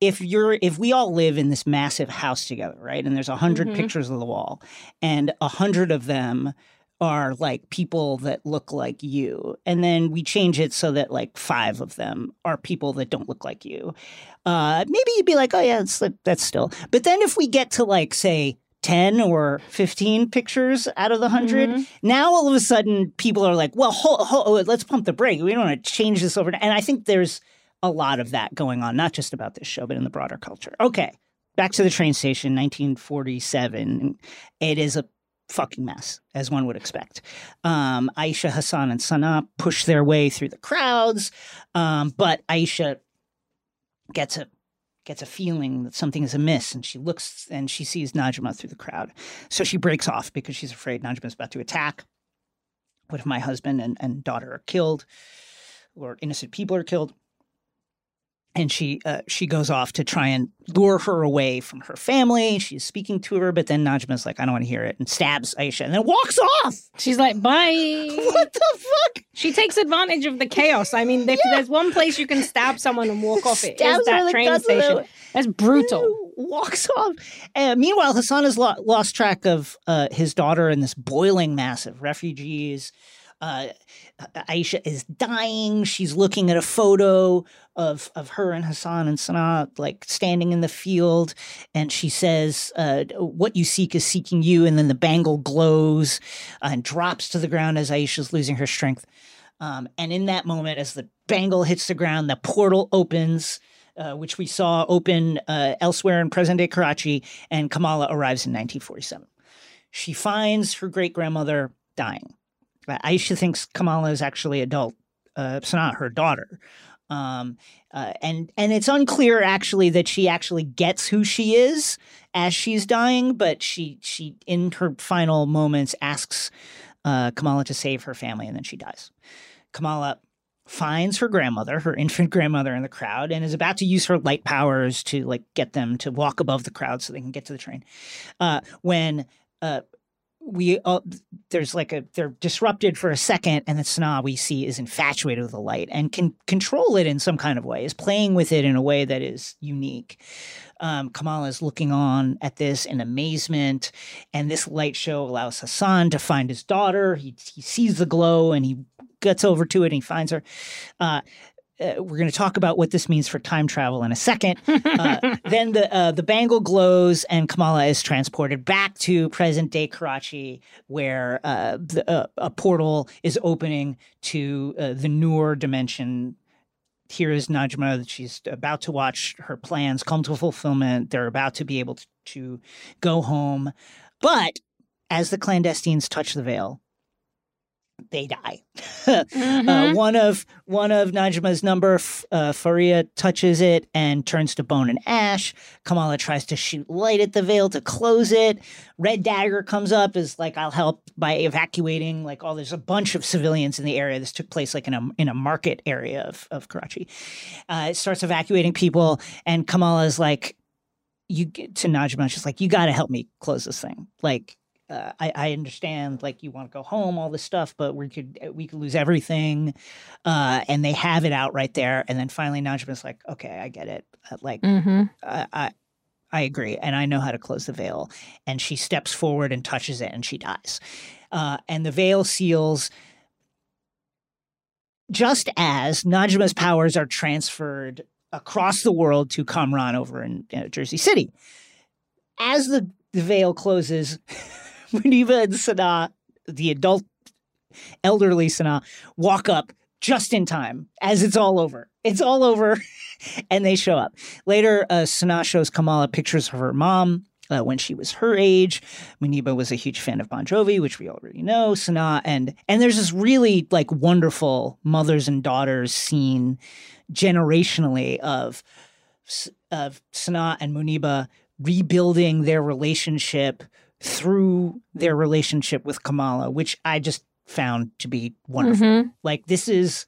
if you're if we all live in this massive house together, right? And there's a 100 Mhm. pictures of the wall, and a hundred of them are like people that look like you, and then we change it so that like five of them are people that don't look like you. Uh, maybe you'd be like, oh yeah, that's that's still. But then if we get to like say. 10 or 15 pictures out of the 100 Mhm. now all of a sudden people are like well ho- ho- let's pump the brake we don't want to change this over and i think there's a lot of that going on not just about this show but in the broader culture okay back to the train station 1947 it is a fucking mess as one would expect. Um, aisha hassan and sana push their way through the crowds um, but aisha gets a gets a feeling that something is amiss and she looks and she sees najma through the crowd. So she breaks off because she's afraid najma is about to attack. What if my husband and, and daughter are killed or innocent people are killed and she uh, she goes off to try and lure her away from her family. She's speaking to her but then najma's like i don't want to hear it and stabs aisha and then walks off. She's like bye. What the fuck? She takes advantage of the chaos. I mean if there's one place you can stab someone and walk off it Stabs is that train station. that's brutal. Walks off. Uh, meanwhile, Hassan has lo- lost track of uh, his daughter in this boiling mass of refugees. Uh, Aisha is dying. She's looking at a photo of of her and Hassan and Sana like standing in the field, and she says, uh, "What you seek is seeking you." And then the bangle glows and drops to the ground as Aisha's losing her strength. Um, and in that moment, as the bangle hits the ground, the portal opens uh, which we saw open uh, elsewhere in present day Karachi, and Kamala arrives in 1947. She finds her great grandmother dying. Uh, Aisha thinks Kamala is actually adult, uh, Sana, her daughter. Um, uh, and and it's unclear actually that she actually gets who she is as she's dying, but she she in her final moments asks uh, Kamala to save her family, and then she dies. Kamala finds her grandmother, her infant grandmother in the crowd, and is about to use her light powers to like get them to walk above the crowd so they can get to the train. Uh, when uh, we uh, there's like a they're disrupted for a second, and the Sana we see is infatuated with the light and can control it in some kind of way, is playing with it in a way that is unique. Um, Kamala is looking on at this in amazement, and this light show allows Hassan to find his daughter. He, he sees the glow and he gets over to it and he finds her. Uh, uh, we're going to talk about what this means for time travel in a second. Uh, then the uh, the bangle glows and Kamala is transported back to present day Karachi, where uh, the, uh, a portal is opening to uh, the Noor dimension. Here is Najma. She's about to watch her plans come to fulfillment. They're about to be able to, to go home, but as the clandestines touch the veil, they die. uh, Mhm. one of one of Najma's number, uh, Faria touches it and turns to bone and ash. Kamala tries to shoot light at the veil to close it. Red Dagger comes up is like, "I'll help by evacuating." Like, oh, there's a bunch of civilians in the area. This took place like in a in a market area of of Karachi. Uh, it starts evacuating people, and Kamala is like, "You get to Najma." She's like, "You got to help me close this thing." Like uh, I, I understand like you want to go home, all this stuff, but we could we could lose everything, uh, and they have it out right there. And then finally, Najma's like, "Okay, I get it. Uh, like, Mhm. I, I I agree, and I know how to close the veil." And she steps forward and touches it, and she dies. Uh, and the veil seals. Just as Najma's powers are transferred across the world to Kamran over in uh, Jersey City, as the, the veil closes, Muniba and Sana, the adult elderly Sana, walk up just in time as it's all over. It's all over, and they show up. Later, uh, Sana shows Kamala pictures of her mom uh, when she was her age. Muniba was a huge fan of Bon Jovi, which we already know. Sana and and there's this really like wonderful mothers and daughters scene generationally of of Sana and Muniba rebuilding their relationship through their relationship with Kamala, which I just found to be wonderful. Mhm. Like this is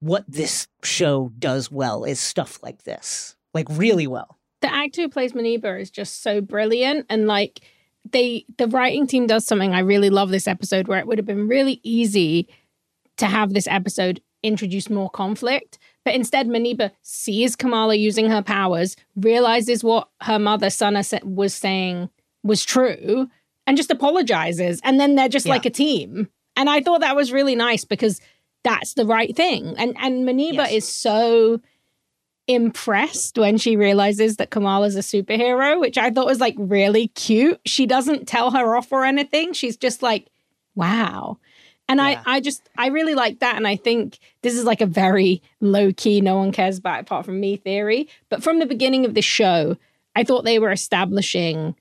what this show does well is stuff like this. Like really well. the actor who plays Muniba is just so brilliant and like they the writing team does something I really love this episode where it would have been really easy to have this episode introduce more conflict but instead Muniba sees Kamala using her powers realizes what her mother Sana was saying was true and just apologizes and then they're just Yeah. like a team and I thought that was really nice because that's the right thing and and Muniba Yes. is so impressed when she realizes that Kamala's a superhero, which I thought was like really cute. She doesn't tell her off or anything. She's just like, wow. And Yeah. I, I just, I really like that. And I think this is like a very low key, no one cares about apart from me theory. But from the beginning of the show, I thought they were establishing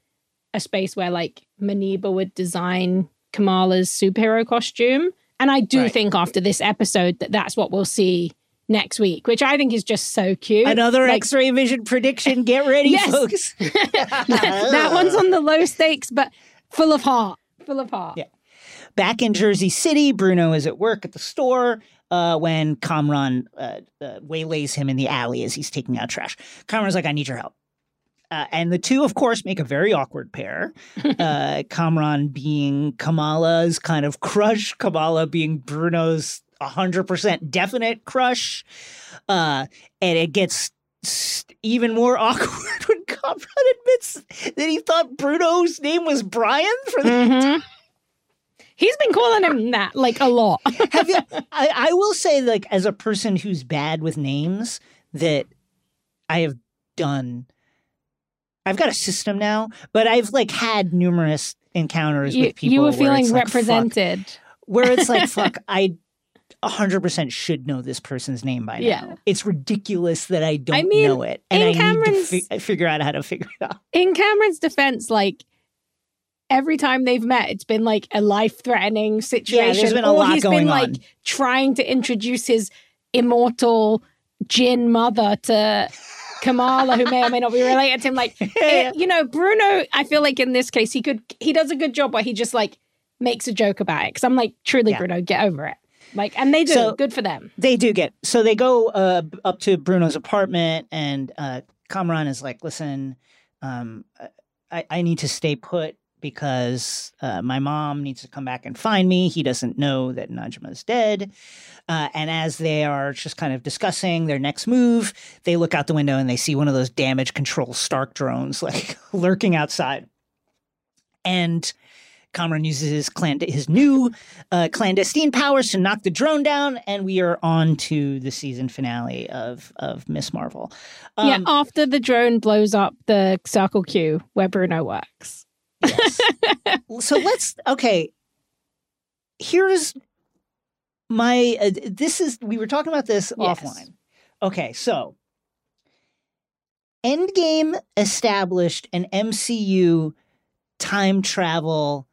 a space where like Muniba would design Kamala's superhero costume. And I do Right. think after this episode that that's what we'll see next week, which I think is just so cute. Another Like, X-ray vision prediction. Get ready, Yes. folks. that one's on the low stakes, but full of heart. Full of heart. Yeah. Back in Jersey City, Bruno is at work at the store uh, when Kamran uh, uh, waylays him in the alley as he's taking out trash. Kamran's like, I need your help. Uh, and the two, of course, make a very awkward pair. Uh, Kamran being Kamala's kind of crush, Kamala being Bruno's 100% definite crush. Uh, and it gets even more awkward when Kamran admits that he thought Bruno's name was Brian for the Mhm. He's been calling him that like a lot. Have you? I, I will say, like, as a person who's bad with names, that I have done. I've got a system now, but I've like had numerous encounters you, with people. you were where feeling it's like, fuck- represented. where it's like, fuck, I. 100% should know this person's name by now. Yeah. It's ridiculous that I don't mean, know it. And I need Kamran's- to fi- uh, figure out how to figure it out. In Kamran's defense, like every time they've met, it's been like a life threatening situation. been a or lot he's going been on. like trying to introduce his immortal Jinn mother to Kamala, who may or may not be related to him. Like, it- you know, Bruno, I feel like in this case, he could, he does a good job where he just like makes a joke about it. Cause I'm like, truly, Yeah. Bruno, get over it. Like, and they do. So- good for them. They do get so they go uh, up to Bruno's apartment, and uh, Kamran is like, "Listen, um, I, I need to stay put because uh, my mom needs to come back and find me. He doesn't know that Najma is dead." Uh, and as they are just kind of discussing their next move, they look out the window and they see one of those damage control Stark drones like lurking outside, and. Kamran uses his, cland- his new uh, clandestine powers to knock the drone down, and we are on to the season finale of of Ms. Marvel. yeah, Um, after the drone blows up the Circle Q where Bruno works. Yes. so let's okay. Here's my. Uh, this is we were talking about this Yes. offline. Okay, so Endgame established an MCU time travel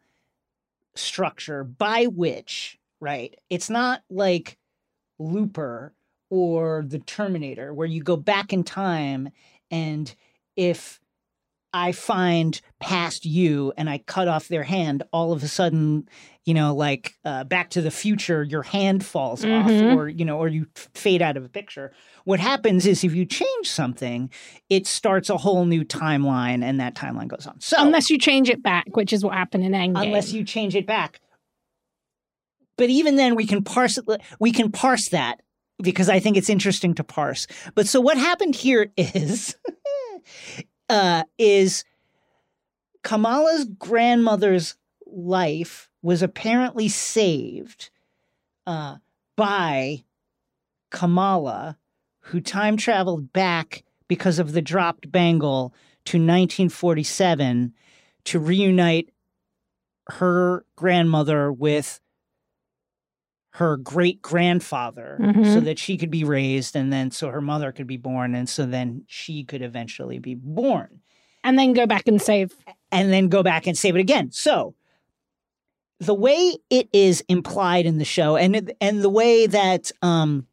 structure by which, right? It's not like Looper or the Terminator where you go back in time and if I find past you and I cut off their hand, all of a sudden, you know, like uh, Back to the Future, your hand falls Mhm. off, or you know, or you fade out of a picture. What happens is if you change something, it starts a whole new timeline, and that timeline goes on. So Unless you change it back, which is what happened in Endgame. unless you change it back. But even then, we can parse it. We can parse that because I think it's interesting to parse. But so what happened here is, uh, is Kamala's grandmother's life was apparently saved uh, by Kamala, who time traveled back because of the dropped bangle to 1947 to reunite her grandmother with her great grandfather Mhm. so that she could be raised and then so her mother could be born and so then she could eventually be born And then go back and save. and then go back and save it again. So the way it is implied in the show and and the way that um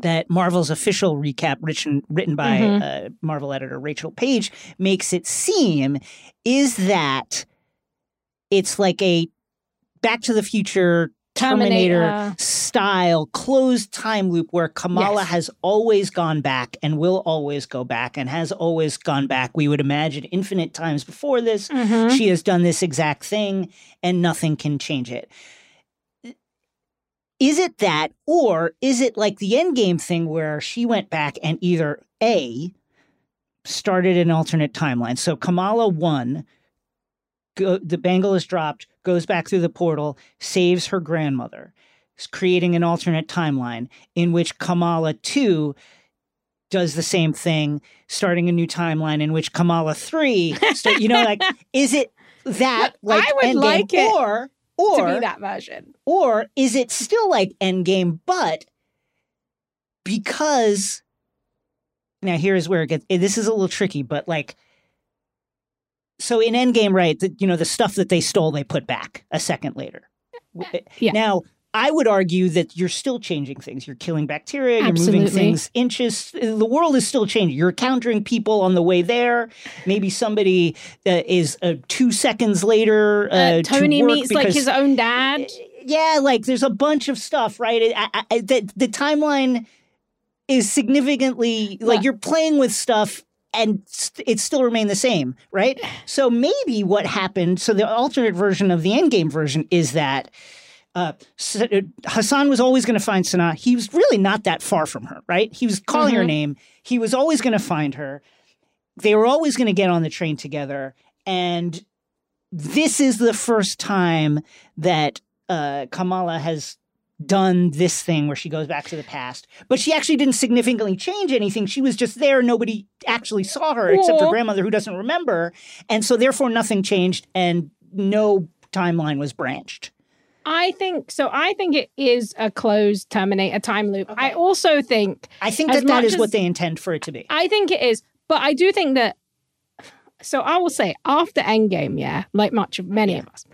that Marvel's official recap written written by Mhm. uh, Marvel editor Rachel Paige makes it seem is that it's like a Back to the Future Terminator, Terminator. style closed time loop where Kamala Yes. has always gone back and will always go back and has always gone back. We would imagine infinite times before this. Mhm. She has done this exact thing and nothing can change it. Is it that, or is it like the endgame thing where she went back and either A, started an alternate timeline? So Kamala won, go, the bangle is dropped, goes back through the portal, saves her grandmother, creating an alternate timeline in which Kamala 2 does the same thing, starting a new timeline in which Kamala 3, sta- you know, like, is it that like I would like it or to or be that version. or is it still like Endgame, but because now here's where it gets eh, this is a little tricky, but like so in Endgame, right, the, you know, the stuff that they stole, they put back a second later. Yeah. Now, I would argue that you're still changing things. You're killing bacteria, you're moving things inches. The world is still changing. You're encountering people on the way there. Maybe somebody uh, is uh, two seconds later. Uh, Uh, to Tony work meets like his own dad. yeah, like there's a bunch of stuff, right? I, I, the, the timeline is significantly like Well- you're playing with stuff and st- it still remained the same, right? So maybe what happened, so the alternate version of the endgame version is that uh, uh, Hassan was always going to find Sana. He was really not that far from her, right? He was calling her Mhm. name. He was always going to find her. They were always going to get on the train together. And this is the first time that uh, Kamala has done this thing where she goes back to the past. But she actually didn't significantly change anything. She was just there. Nobody actually saw her except her grandmother who doesn't remember. And so therefore nothing changed and no timeline was branched. I think so. I think it is a closed Terminator time loop. I also think I think that that is is what they intend for it to be. I think it is, but I do think that. So I will say after Endgame, yeah, like much of many Yeah. of us,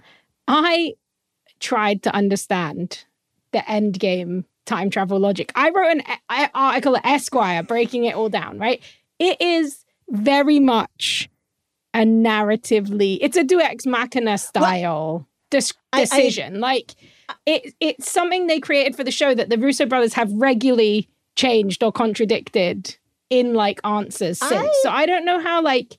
I tried to understand the end game time travel logic. I wrote an a- article at Esquire breaking it all down. Right, it is very much a narratively. It's a Deus Ex Machina style dis- I- I- decision. like it, it's something they created for the show that the Russo brothers have regularly changed or contradicted in like answers since. I- so I don't know how like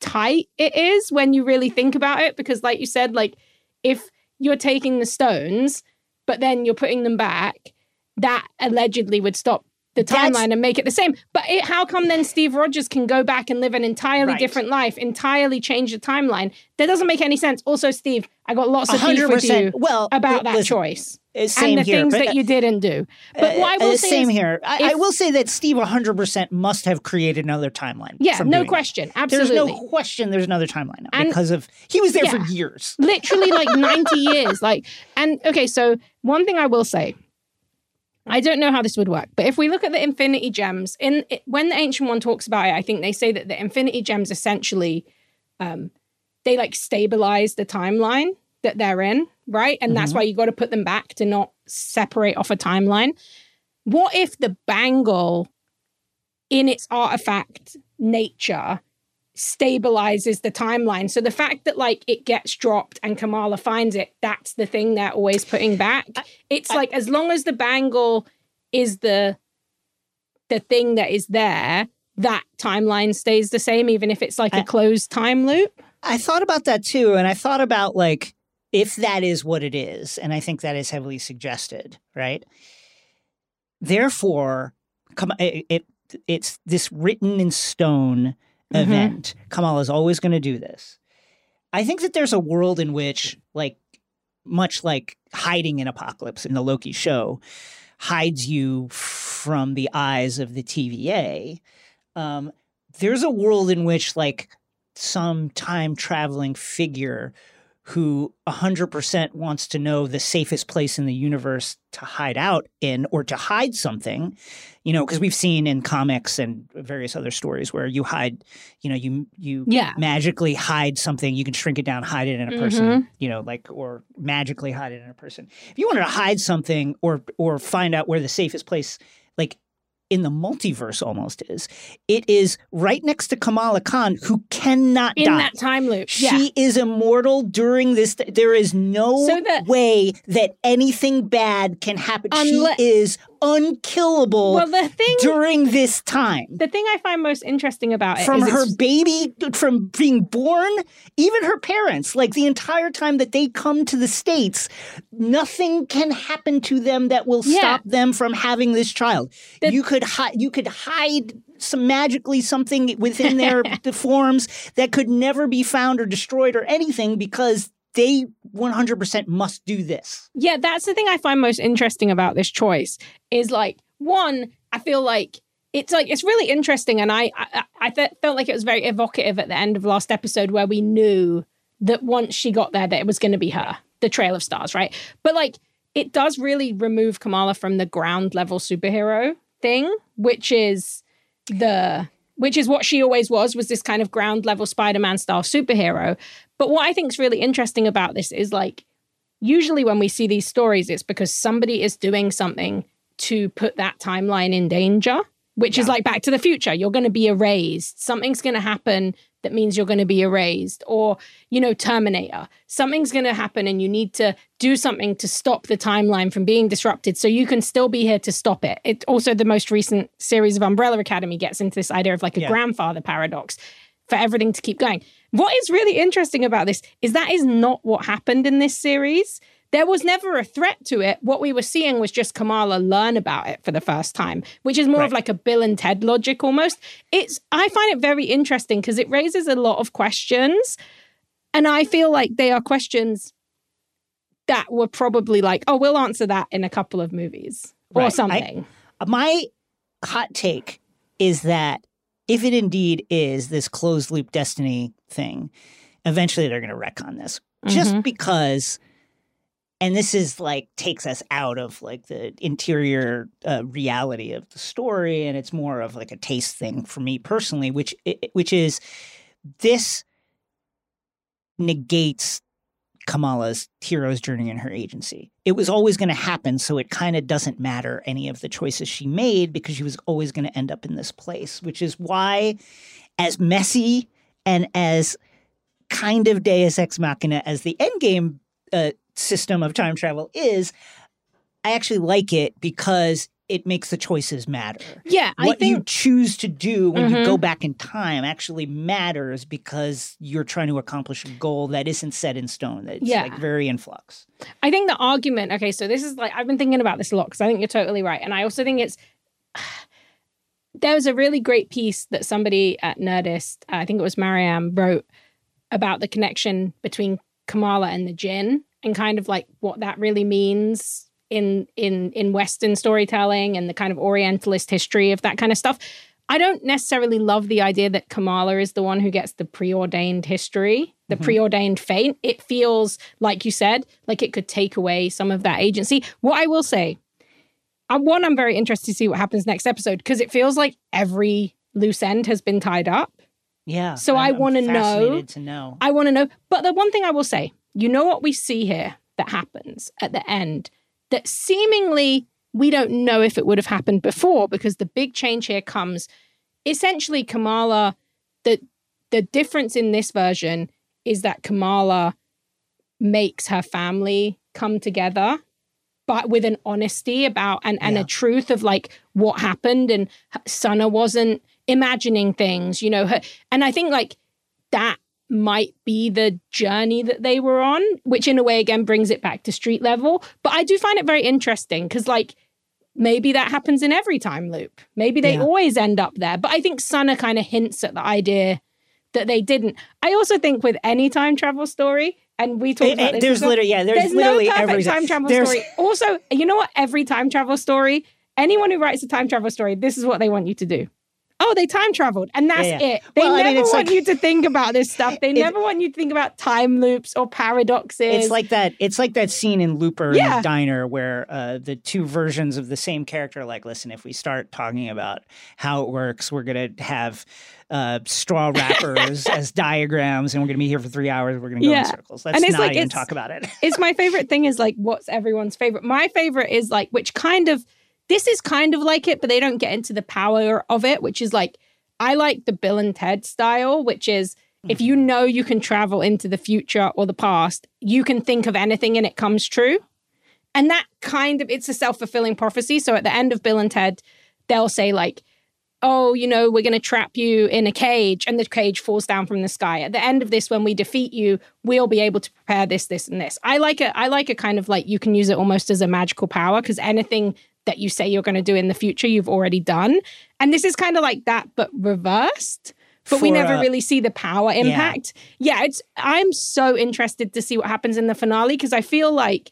tight it is when you really think about it because like you said like if you're taking the stones but then you're putting them back that allegedly would stop the That's- timeline and make it the same but it, how come then steve rogers can go back and live an entirely Right. different life entirely change the timeline that doesn't make any sense also steve i got lots of beef with you Well, about that listen, choice uh, Same and the here, things but, that you didn't do but uh, what i will uh, say same is, here. I, I will say that Steve 100% must have created another timeline. yeah no doing that. question There's absolutely no question there's another timeline And- because of he was there Yeah. for years. literally like 90 years like and okay so one thing i will say i don't know how this would work but if we look at the infinity gems in it, when the ancient one talks about it i think they say that the infinity gems essentially um they like stabilize the timeline that they're in right and that's Mhm. why you got to put them back to not separate off a timeline what if the bangle in its artifact nature stabilizes the timeline. So the fact that like it gets dropped and Kamala finds it, that's the thing they're always putting back. It's I- like as long as the bangle is the the thing that is there, that timeline stays the same, even if it's like a I- closed time loop. I thought about that too, and I thought about like if that is what it is, and I think that is heavily suggested, right? Therefore, come it, it it's this written in stone Mhm. event. Kamala is always going to do this. I think that there's a world in which, like, much like hiding in Apocalypse in the Loki show, hides you from the eyes of the TVA. Um, there's a world in which, like, some time traveling figure who 100% wants to know the safest place in the universe to hide out in or to hide something you know because we've seen in comics and various other stories where you hide you know you you Yeah. magically hide something you can shrink it down hide it in a mm-hmm. person you know like or magically hide it in a person if you wanted to hide something or or find out where the safest place like in the multiverse almost is it is right next to kamala khan who cannot In die that time loop. she yeah. is immortal during this. There is no So the- way that anything bad can happen. Unle- she is unkillable Well, the thing during this time. the thing I find most interesting about it From her baby, from being born, even her parents, like the entire time that they come to the States, nothing can happen to them that will Yeah. stop them from having this child. The- you could hide you could hide some magically something within their the forms that could never be found or destroyed or anything because they 100% must do this. yeah, that's the thing I find most interesting about this choice is like one, I feel like it's like it's really interesting, and I I, I th- felt like it was very evocative at the end of last episode where we knew that once she got there that it was going to be her, the Trail of Stars, right? But like it does really remove Kamala from the ground level superhero thing, which is the which is what she always was was this kind of ground level Spider-Man style superhero. But what I think is really interesting about this is like usually when we see these stories, it's because somebody is doing something to put that timeline in danger, which is like Back to the Future. You're going to be erased. Something's going to happen that means you're going to be erased. Or, you know, Terminator. Something's going to happen and you need to do something to stop the timeline from being disrupted so you can still be here to stop it. It also, the most recent series of Umbrella Academy gets into this idea of like a Yeah. grandfather paradox for everything to keep going. What is really interesting about this is that is not what happened in this series. There was never a threat to it. What we were seeing was just Kamala learn about it for the first time, which is more of like a Bill and Ted logic almost. It's I find it very interesting because it raises a lot of questions. And I feel like they are questions that were probably like, oh, we'll answer that in a couple of movies or Right. I- something. My hot take is that if it indeed is this closed loop destiny thing, eventually they're going to wreck on this. Just Mhm. because, and this is like takes us out of like the interior uh, reality of the story, and it's more of like a taste thing for me personally, which which is this negates Kamala's hero's journey and her agency. It was always going to happen, so it kind of doesn't matter any of the choices she made because she was always going to end up in this place, which is why, as messy and as kind of Deus Ex Machina as the endgame uh, system of time travel is, I actually like it because it makes the choices matter Yeah, I what you choose to do when you Mhm. go back in time actually matters because you're trying to accomplish a goal that isn't set in stone. That's Yeah. like very in flux. I think the argument, okay, so this is like, I've been thinking about this a lot because I think you're totally right. And I also think it's, there was a really great piece that somebody at Nerdist, I think it was Mariam, wrote about the connection between Kamala and the Jinn and kind of like what that really means in in in Western storytelling and the kind of Orientalist history of that kind of stuff. I don't necessarily love the idea that Kamala is the one who gets the preordained history, the Mhm. preordained fate. It feels, like you said, like it could take away some of that agency. What I will say, uh, one, I'm very interested to see what happens next episode because it feels like every loose end has been tied up. Yeah. So I I'm- I'm wanna know- To know. I want to know. But the one thing I will say, you know what we see here that happens at the end that seemingly we don't know if it would have happened before because the big change here comes essentially Kamala the the difference in this version is that Kamala makes her family come together but with an honesty about and, and Yeah. a truth of like what happened and Sana wasn't imagining things you know her and I think like that might be the journey that they were on, which in a way again brings it back to street level. But I do find it very interesting because, like, maybe that happens in every time loop. Maybe they Yeah. always end up there. But I think Sana kind of hints at the idea that they didn't. I also think with any time travel story, and we talked about this. there's literally yeah. There's, there's literally no perfect every time travel there's- story. Also, you know what? Every time travel story, anyone who writes a time travel story, this is what they want you to do. Oh, they time traveled, and that's Yeah, yeah. it. They Well, I never mean, it's want like- you to think about this stuff. They never want you to think about time loops or paradoxes. It's like that. It's like that scene in Looper in the diner where uh, the two versions of the same character are like, listen, if we start talking about how it works, we're gonna have uh, straw wrappers as diagrams, and we're gonna be here for three hours. We're gonna go Yeah. in circles. Let's And it's not like even it's- talk about it. it's my favorite thing is like what's everyone's favorite. My favorite is like which kind of this is kind of like it, but they don't get into the power of it, which is like I like the Bill and Ted style, which is if you mm-hmm. know you can travel into the future or the past, you can think of anything and it comes true. And that kind of it's a self-fulfilling prophecy. So at the end of Bill and Ted, they'll say like oh, you know, we're going to trap you in a cage and the cage falls down from the sky. At the end of this, when we defeat you, we'll be able to prepare this, this, and this. I like it. I like a kind of like you can use it almost as a magical power because anything that you say you're going to do in the future, you've already done. And this is kind of like that, but reversed. But we never uh, really see the power impact. Yeah, it's I'm so interested to see what happens in the finale because I feel like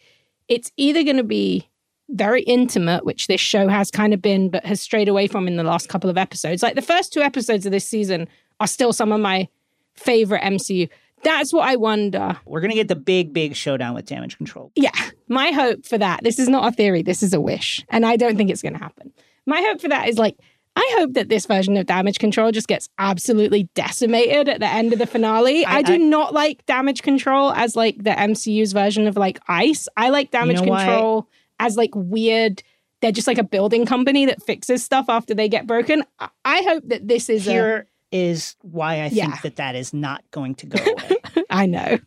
it's either going to be very intimate, which this show has kind of been, but has strayed away from in the last couple of episodes. Like the first two episodes of this season are still some of my favorite MCU. That's what I wonder. We're gonna get the big, big showdown with damage control. Yeah, my hope for that, this is not a theory, this is a wish. And I don't think it's going to happen. My hope for that is like, I hope that this version of damage control just gets absolutely decimated at the end of the finale. I, I- do I- not like damage control as like the MCU's version of like ice. I like damage know why? control as like weird. They're just like a building company that fixes stuff after they get broken. I, I hope that this is a. Here is why I think that that is not going to go away. I know.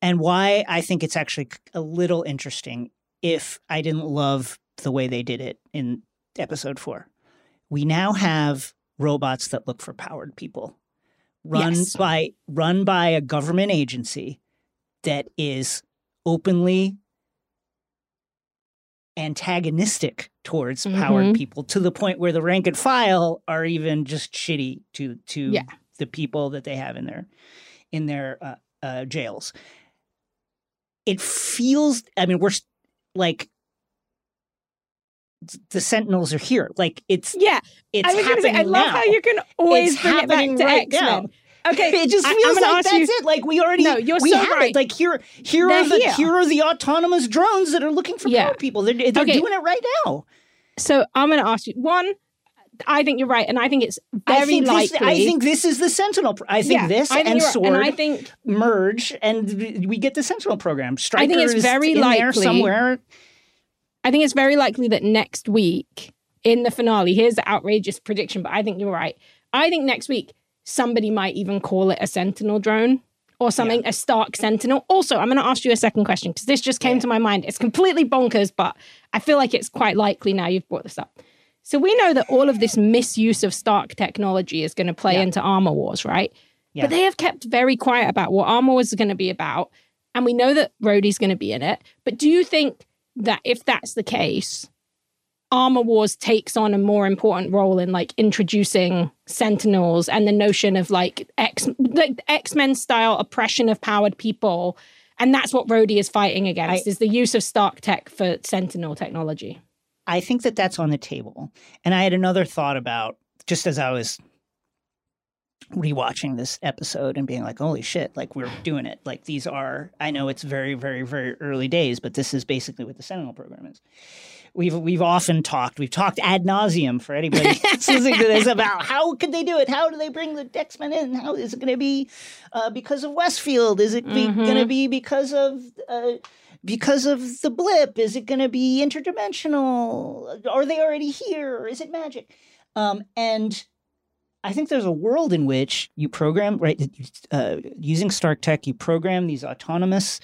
and why I think it's actually a little interesting if I didn't love the way they did it in episode four. We now have robots that look for powered people run Yes. by run by a government agency that is openly antagonistic towards powered Mhm. people to the point where the rank and file are even just shitty to to Yeah. the people that they have in their in their uh, uh, jails. It feels. I mean, we're like the Sentinels are here. Like it's Yeah. it's I was going say, I love now. how you can always It's bring it back to right X Men. Okay. It just I- I'm feels gonna like ask that's you- it. Like we already, No, you're we so have right. it. Like here, here They're are the here. here are the autonomous drones that are looking for Yeah. people. They're, they're Okay. doing it right now. So I'm going to ask you one. I think you're right, and I think it's very I think likely. this. I think this is the Sentinel. pro- I think Yeah, this I think and right. Sword and I think merge, and we get the Sentinel program. Stryker think it's very likely- somewhere. I think it's very likely that next week in the finale, here's the outrageous prediction, but I think you're right. I think next week somebody might even call it a Sentinel drone or something, a Stark Sentinel. Also, I'm going to ask you a second question because this just came Yeah. to my mind. It's completely bonkers, but I feel like it's quite likely now you've brought this up. So we know that all of this misuse of Stark technology is going to play Yeah. into Armor Wars, right? Yeah. But they have kept very quiet about what Armor Wars is going to be about. And we know that Rhodey's going to be in it. But do you think that if that's the case, Armor Wars takes on a more important role in like introducing Sentinels and the notion of like X like X Men style oppression of powered people, and that's what Rhodey is fighting against I- is the use of Stark tech for Sentinel technology. I think that that's on the table. And I had another thought about just as I was rewatching this episode and being like, holy shit, like we're doing it. Like these are, I know it's very, very, very early days, but this is basically what the Sentinel program is. We've we've often talked, we've talked ad nauseum for anybody listening to this about how could they do it? How do they bring the X Men in? How is it going to be uh, because of Westview? Is it Mhm. going to be because of uh, because of the blip? Is it going to be interdimensional? Are they already here? Is it magic? Um, and I think there's a world in which you program, right, uh, using Stark Tech, you program these autonomous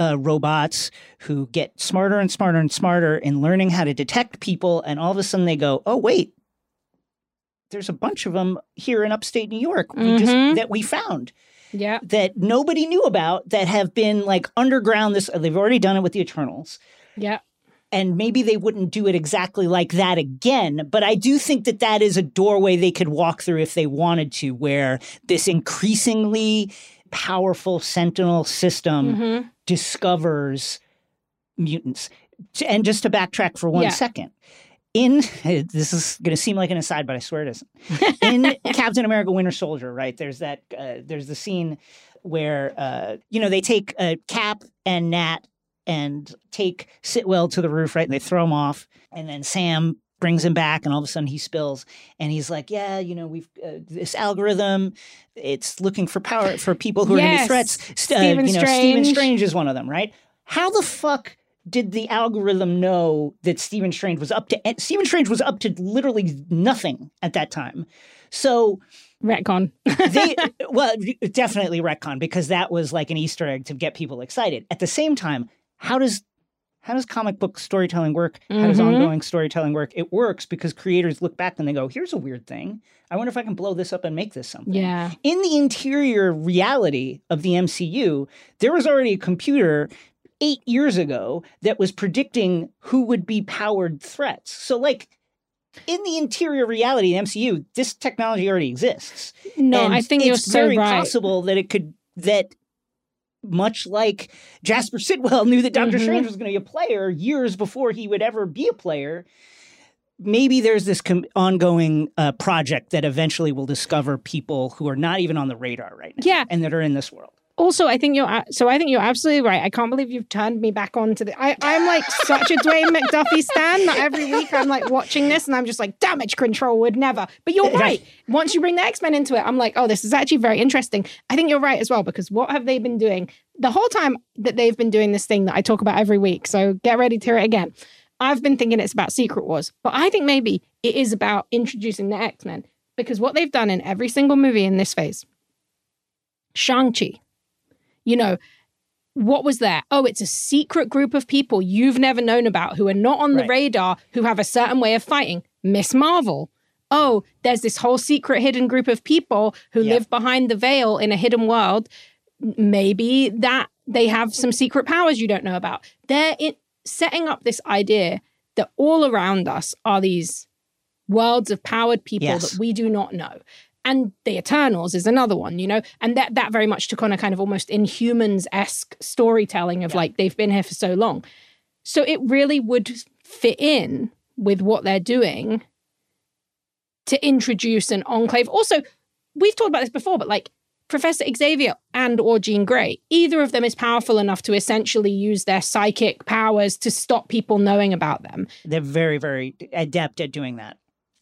uh, robots who get smarter and smarter and smarter in learning how to detect people. And all of a sudden they go, oh, wait, there's a bunch of them here in upstate New York we Mhm. just, that we found Yeah. that nobody knew about that have been like underground. This they've already done it with the Eternals, Yeah. And maybe they wouldn't do it exactly like that again. But I do think that that is a doorway they could walk through if they wanted to, where this increasingly powerful Sentinel system Mhm. discovers mutants. And just to backtrack for one Yeah. second, in this is going to seem like an aside, but I swear it isn't. In Captain America: Winter Soldier, right? There's that. Uh, there's the scene where uh, you know they take uh, Cap and Nat and take Sitwell to the roof, right? And they throw him off, and then Sam brings him back, and all of a sudden he spills, and he's like, "Yeah, you know, we've uh, this algorithm. It's looking for power for people who are going to be threats. St- uh, Stephen you know, Stephen Strange. Strange is one of them, right? How the fuck?" Did the algorithm know that Stephen Strange was up to Stephen Strange was up to literally nothing at that time? So Retcon. they well definitely retcon because that was like an easter egg to get people excited at the same time how does how does comic book storytelling work how does Mhm. ongoing storytelling work it works because creators look back and they go here's a weird thing i wonder if i can blow this up and make this something yeah. in the interior reality of the mcu there was already a computer eight years ago that was predicting who would be powered threats so like in the interior reality of the MCU, this technology already exists. No, And I think it's so very right. possible that it could that much like Jasper Sitwell knew that Doctor Mhm. Strange was going to be a player years before he would ever be a player. Maybe there's this com- ongoing uh, project that eventually will discover people who are not even on the radar right now, Yeah. and that are in this world. Also, I think you're so. I think you're absolutely right. I can't believe you've turned me back on to the. I, I'm like such a Dwayne McDuffie stan that every week I'm like watching this and I'm just like damage control would never. But you're right. Once you bring the X Men into it, I'm like, oh, this is actually very interesting. I think you're right as well because what have they been doing the whole time that they've been doing this thing that I talk about every week? So get ready to hear it again. I've been thinking it's about Secret Wars, but I think maybe it is about introducing the X Men because what they've done in every single movie in this phase, Shang Chi you know, what was there? Oh, it's a secret group of people you've never known about who are not on the Right. radar, who have a certain way of fighting. Miss Marvel. Oh, there's this whole secret hidden group of people who Yeah. live behind the veil in a hidden world. Maybe that they have some secret powers you don't know about. They're in, setting up this idea that all around us are these worlds of powered people Yes. that we do not know and the Eternals is another one, you know, and that that very much took on a kind of almost Inhumans esque storytelling of like they've been here for so long. So it really would fit in with what they're doing to introduce an enclave. Also, we've talked about this before, but like Professor Xavier and or Jean Grey, either of them is powerful enough to essentially use their psychic powers to stop people knowing about them. They're very, very adept at doing that.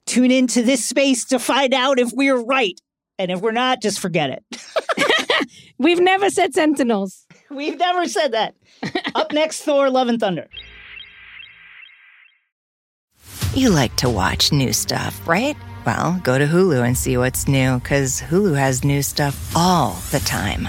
Tune into this space to find out if we're right. And if we're not, just forget it. We've never said Sentinels. We've never said that. Up next, Thor Love and Thunder. You like to watch new stuff, right? Well, go to Hulu and see what's new, because Hulu has new stuff all the time.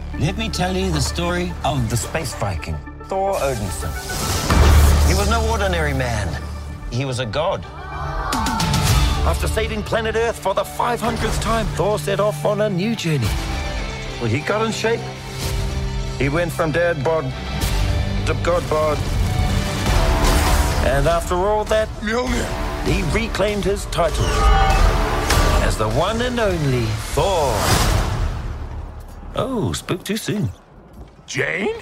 Let me tell you the story of the space Viking, Thor Odinson. He was no ordinary man. He was a god. After saving planet Earth for the 500th time, Thor set off on a new journey. Well, he got in shape. He went from dad bod to god bod. And after all that, he reclaimed his title as the one and only Thor. Oh, spoke too soon. Jane?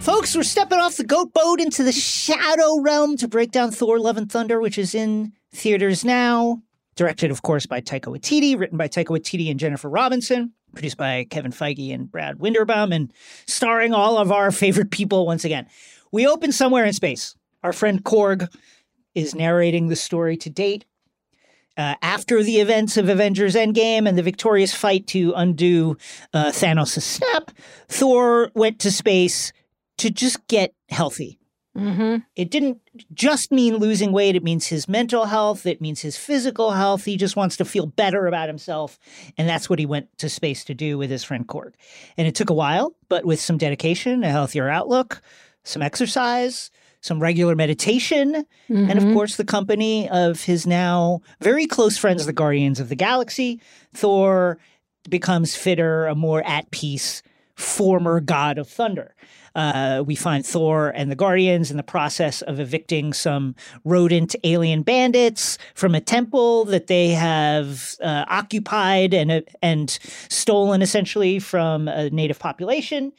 Folks, we're stepping off the goat boat into the shadow realm to break down Thor Love and Thunder, which is in theaters now. Directed, of course, by Taika Waititi, written by Taika Waititi and Jennifer Robinson, produced by Kevin Feige and Brad Winderbaum, and starring all of our favorite people once again. We open somewhere in space. Our friend Korg is narrating the story to date. Uh, after the events of Avengers Endgame and the victorious fight to undo uh, Thanos' snap, Thor went to space to just get healthy. Mm-hmm. It didn't just mean losing weight, it means his mental health, it means his physical health. He just wants to feel better about himself. And that's what he went to space to do with his friend Korg. And it took a while, but with some dedication, a healthier outlook, some exercise, some regular meditation, and of Mhm. course, the company of his now very close friends, the Guardians of the Galaxy. Thor becomes fitter, a more at peace former god of thunder. Uh, we find Thor and the Guardians in the process of evicting some rodent alien bandits from a temple that they have uh, occupied and uh, and stolen essentially from a native population.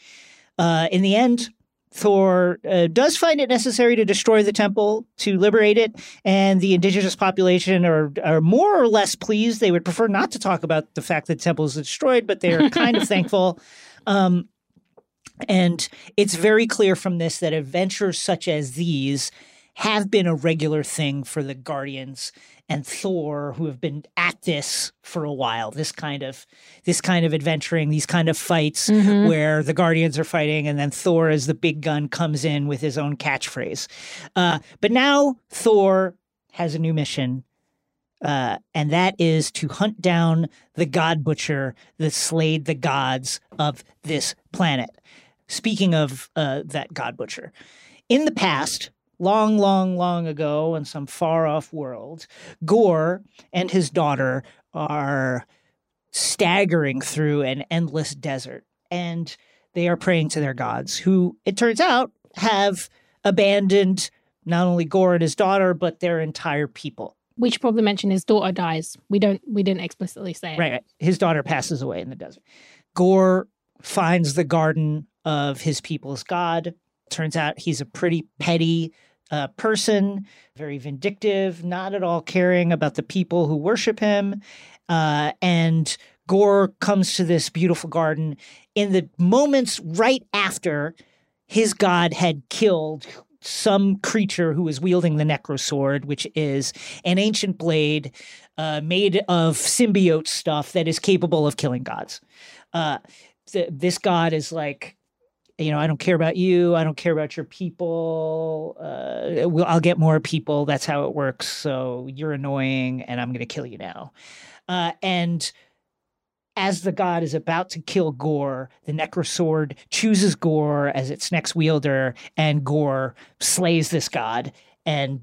Uh, in the end, Thor uh, does find it necessary to destroy the temple to liberate it, and the indigenous population are are more or less pleased. They would prefer not to talk about the fact that the temple is destroyed, but they are kind of thankful. Um, and it's very clear from this that adventures such as these have been a regular thing for the Guardians and Thor, who have been at this for a while. This kind of this kind of adventuring, these kind of fights Mhm. where the Guardians are fighting, and then Thor, as the big gun, comes in with his own catchphrase. Uh, but now Thor has a new mission. Uh, and that is to hunt down the God Butcher that slayed the gods of this planet. Speaking of uh, that God Butcher, in the past, long, long, long ago, in some far off world, Gore and his daughter are staggering through an endless desert, and they are praying to their gods, who it turns out have abandoned not only Gore and his daughter, but their entire people. We should probably mention his daughter dies. We don't. We didn't explicitly say it. Right, right. His daughter passes away in the desert. Gore finds the garden of his people's god. Turns out he's a pretty petty uh, person, very vindictive, not at all caring about the people who worship him. Uh, and Gore comes to this beautiful garden in the moments right after his god had killed some creature who was wielding the necro sword, which is an ancient blade uh, made of symbiote stuff that is capable of killing gods. Uh, th- this god is like, you know, I don't care about you. I don't care about your people. Uh, we'll, I'll get more people. That's how it works. So you're annoying, and I'm going to kill you now. Uh, and as the god is about to kill Gore, the Necrosword chooses Gore as its next wielder, and Gore slays this god. And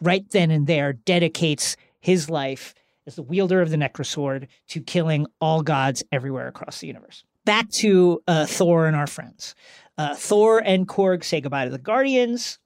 right then and there, dedicates his life as the wielder of the Necrosword to killing all gods everywhere across the universe. Back to uh, Thor and our friends. Uh, Thor and Korg say goodbye to the Guardians.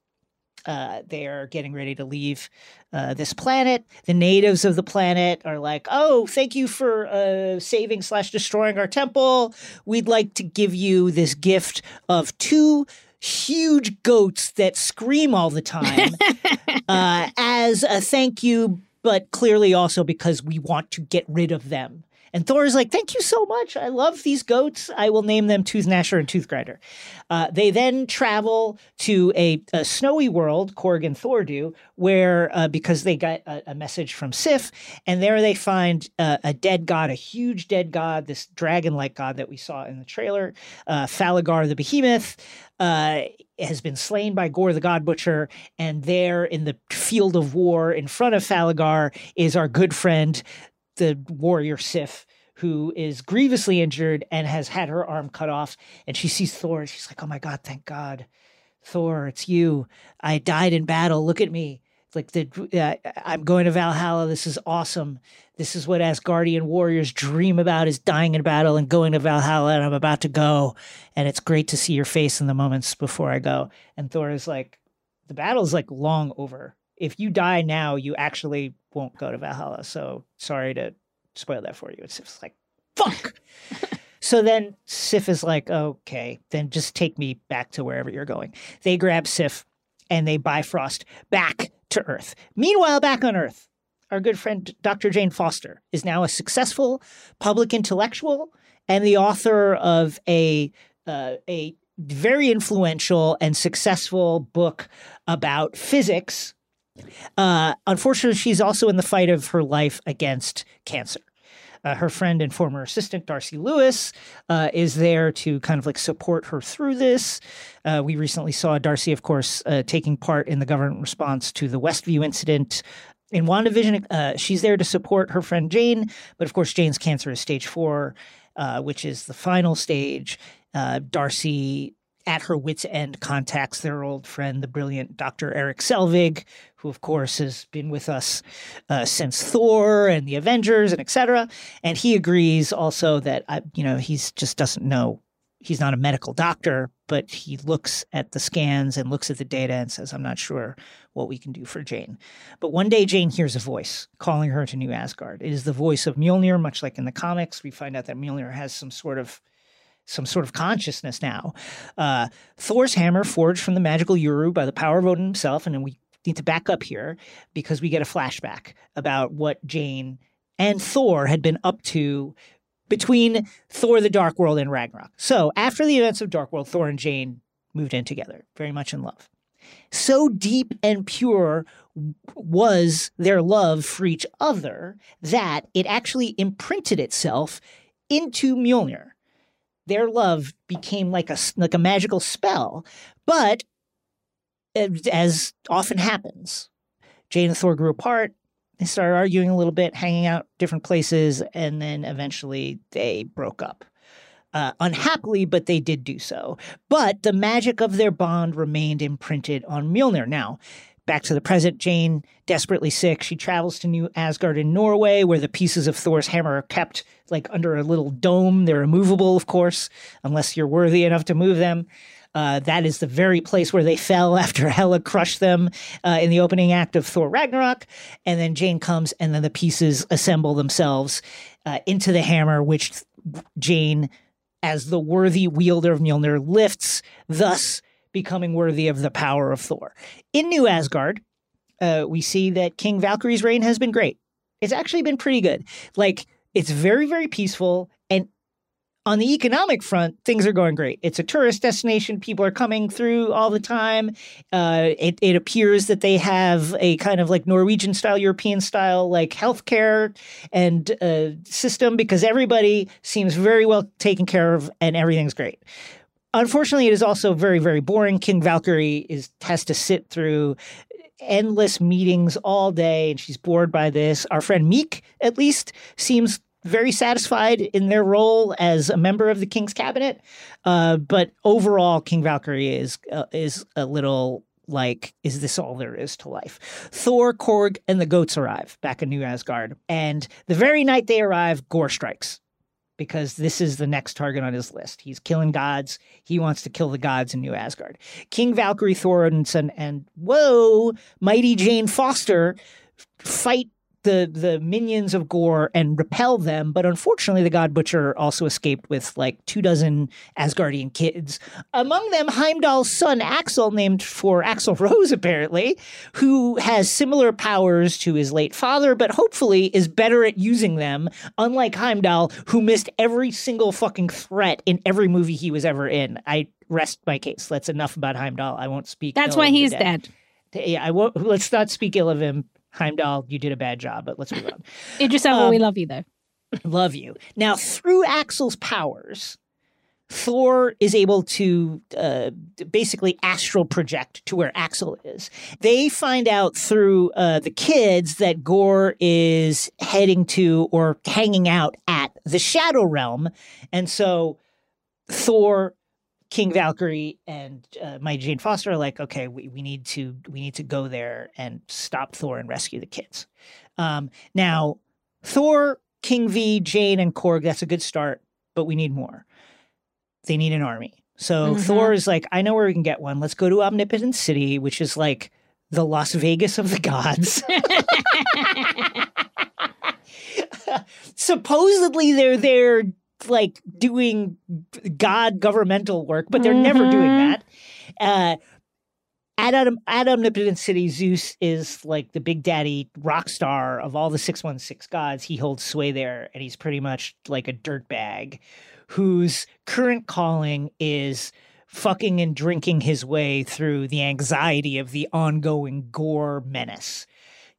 Uh, they are getting ready to leave uh, this planet. The natives of the planet are like, "Oh, thank you for uh, saving slash destroying our temple. We'd like to give you this gift of two huge goats that scream all the time uh, as a thank you, but clearly also because we want to get rid of them." And Thor is like, "Thank you so much. I love these goats. I will name them Tooth Gnasher and Tooth Grinder." Uh, they then travel to a, a snowy world, Korg and Thor do, where uh, because they got a, a message from Sif, and there they find uh, a dead god, a huge dead god, this dragon-like god that we saw in the trailer, uh, Falligar the Behemoth. Uh, has been slain by Gore the God Butcher, and there in the field of war in front of Falligar is our good friend, the warrior Sif, who is grievously injured and has had her arm cut off. And she sees Thor and she's like, Oh my God, thank God. Thor, it's you. I died in battle. Look at me. It's like the uh, I'm going to Valhalla. This is awesome. This is what Asgardian warriors dream about is dying in battle and going to Valhalla and I'm about to go. And it's great to see your face in the moments before I go. And Thor is like, the battle's like long over. If you die now, you actually won't go to Valhalla. So sorry to spoil that for you. It's just like, fuck. so then Sif is like, okay, then just take me back to wherever you're going. They grab Sif and they Bifrost back to Earth. Meanwhile, back on Earth, our good friend Dr. Jane Foster is now a successful public intellectual and the author of a uh, a very influential and successful book about physics. Uh, unfortunately, she's also in the fight of her life against cancer. Uh, her friend and former assistant Darcy Lewis uh, is there to kind of like support her through this. Uh, we recently saw Darcy, of course, uh, taking part in the government response to the Westview incident. In WandaVision, uh, she's there to support her friend Jane, but of course, Jane's cancer is stage four, uh, which is the final stage. Darcy at her wits' end, contacts their old friend, the brilliant Dr. Eric Selvig, who, of course, has been with us uh, since Thor and the Avengers and etc. And he agrees also that, I, you know, he's just doesn't know. He's not a medical doctor, but he looks at the scans and looks at the data and says, I'm not sure what we can do for Jane. But one day, Jane hears a voice calling her to New Asgard. It is the voice of Mjolnir, much like in the comics. We find out that Mjolnir has some sort of some sort of consciousness now. Uh, Thor's hammer, forged from the magical Uru by the power of Odin himself, and then we need to back up here because we get a flashback about what Jane and Thor had been up to between Thor the Dark World and Ragnarok. So, after the events of Dark World, Thor and Jane moved in together, very much in love. So deep and pure was their love for each other that it actually imprinted itself into Mjolnir their love became like a like a magical spell. But as often happens, Jane and Thor grew apart. They started arguing a little bit, hanging out different places, and then eventually they broke up. Uh, unhappily, but they did do so. But the magic of their bond remained imprinted on Mjolnir. Now, Back to the present, Jane, desperately sick, she travels to New Asgard in Norway, where the pieces of Thor's hammer are kept like under a little dome. They're immovable, of course, unless you're worthy enough to move them. Uh, that is the very place where they fell after Hela crushed them uh, in the opening act of Thor Ragnarok. And then Jane comes, and then the pieces assemble themselves uh, into the hammer, which Jane, as the worthy wielder of Mjolnir, lifts, thus becoming worthy of the power of Thor. In New Asgard, uh, we see that King Valkyrie's reign has been great. It's actually been pretty good. Like, it's very, very peaceful. And on the economic front, things are going great. It's a tourist destination. People are coming through all the time. Uh, it, it appears that they have a kind of like Norwegian style, European style, like healthcare and uh, system because everybody seems very well taken care of and everything's great. Unfortunately, it is also very, very boring. King Valkyrie is has to sit through endless meetings all day, and she's bored by this. Our friend Miek, at least, seems very satisfied in their role as a member of the king's cabinet. Uh, but overall, King Valkyrie is uh, is a little like, is this all there is to life? Thor, Korg, and the goats arrive back in New Asgard, and the very night they arrive, Gore strikes because this is the next target on his list. He's killing gods. He wants to kill the gods in New Asgard. King Valkyrie Thor Odinson and whoa, mighty Jane Foster fight the the minions of Gore and repel them, but unfortunately, the God Butcher also escaped with like two dozen Asgardian kids. Among them, Heimdall's son Axel, named for Axl Rose, apparently, who has similar powers to his late father, but hopefully is better at using them. Unlike Heimdall, who missed every single fucking threat in every movie he was ever in. I rest my case. That's enough about Heimdall. I won't speak. That's why he's dead. dead. Yeah, I won't. Let's not speak ill of him Heimdall, you did a bad job, but let's move on. Idris Elba, um, we love you though. Love you. Now, through Axel's powers, Thor is able to uh, basically astral project to where Axel is. They find out through uh, the kids that Gore is heading to or hanging out at the Shadow Realm. And so Thor King Valkyrie and uh, my Jane Foster are like, okay, we, we need to we need to go there and stop Thor and rescue the kids. Um, now, Thor, King V, Jane, and Korg, that's a good start, but we need more. They need an army. So mm-hmm. Thor is like, I know where we can get one. Let's go to Omnipotent City, which is like the Las Vegas of the gods. Supposedly they're there like doing God governmental work, but they're mm-hmm. never doing mm-hmm. that. Uh, at, Adam, at Omnipotent City, Zeus is like the big daddy rock star of all the 616 gods. He holds sway there, and he's pretty much like a dirtbag whose current calling is fucking and drinking his way through the anxiety of the ongoing gore menace.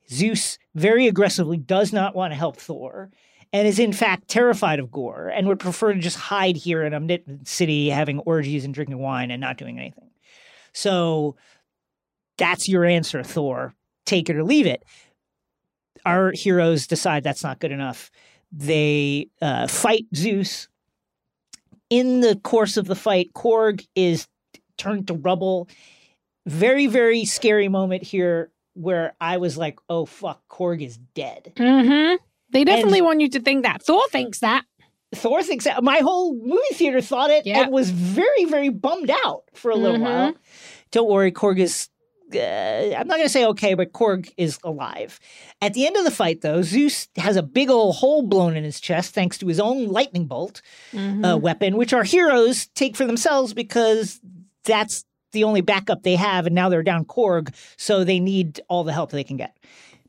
Zeus very aggressively does not want to help Thor and is in fact terrified of gore and would prefer to just hide here in Omnipotent City having orgies and drinking wine and not doing anything. So that's your answer, Thor. Take it or leave it. Our heroes decide that's not good enough. They uh, fight Zeus. In the course of the fight, Korg is turned to rubble. Very, very scary moment here where I was like, oh, fuck, Korg is dead. Mm-hmm. They definitely want you to think that. Thor thinks that. Thor thinks that. My whole movie theater thought it Yeah. and was very, very bummed out for a little Mhm. while. Don't worry, Korg is. Uh, I'm not going to say okay, but Korg is alive. At the end of the fight, though, Zeus has a big old hole blown in his chest thanks to his own lightning bolt Mm-hmm. uh, weapon, which our heroes take for themselves because that's the only backup they have, and now they're down Korg, so they need all the help they can get.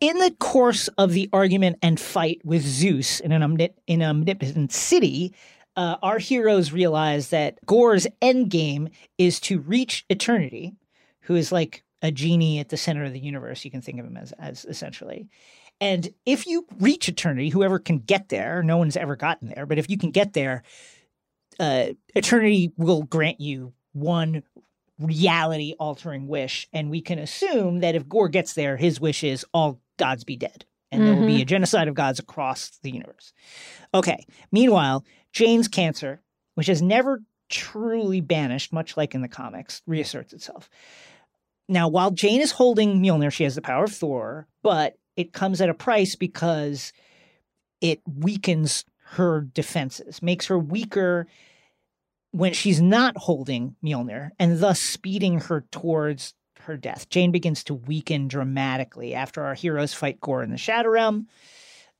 In the course of the argument and fight with Zeus in an in omnipotent city, uh, our heroes realize that Gore's endgame is to reach eternity, who is like a genie at the center of the universe. You can think of him as, as essentially. And if you reach eternity, whoever can get there, no one's ever gotten there, but if you can get there, uh, eternity will grant you one reality altering wish. And we can assume that if Gore gets there, his wish is all gods be dead. And there will be mm-hmm. a genocide of gods across the universe. Okay. Meanwhile, Jane's cancer, which has never truly banished, much like in the comics, reasserts itself. Now, while Jane is holding Mjolnir, she has the power of Thor, but it comes at a price because it weakens her defenses, makes her weaker when she's not holding Mjolnir, and thus speeding her towards her death. Jane begins to weaken dramatically after our heroes fight Gore in the Shadow Realm.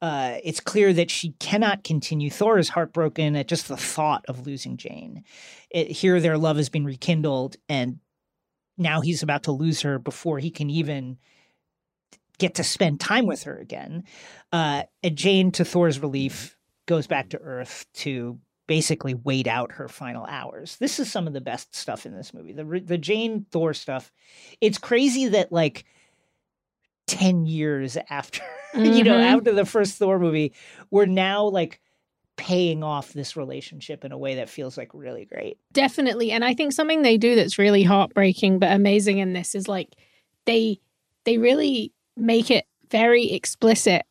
Uh, it's clear that she cannot continue. Thor is heartbroken at just the thought of losing Jane. It, here, their love has been rekindled, and now he's about to lose her before he can even get to spend time with her again. Uh, and Jane, to Thor's relief, goes back to Earth to basically wait out her final hours. This is some of the best stuff in this movie. The the Jane Thor stuff. It's crazy that like 10 years after you know Mhm. after the first Thor movie, we're now like paying off this relationship in a way that feels like really great. Definitely. And I think something they do that's really heartbreaking but amazing in this is like they they really make it very explicit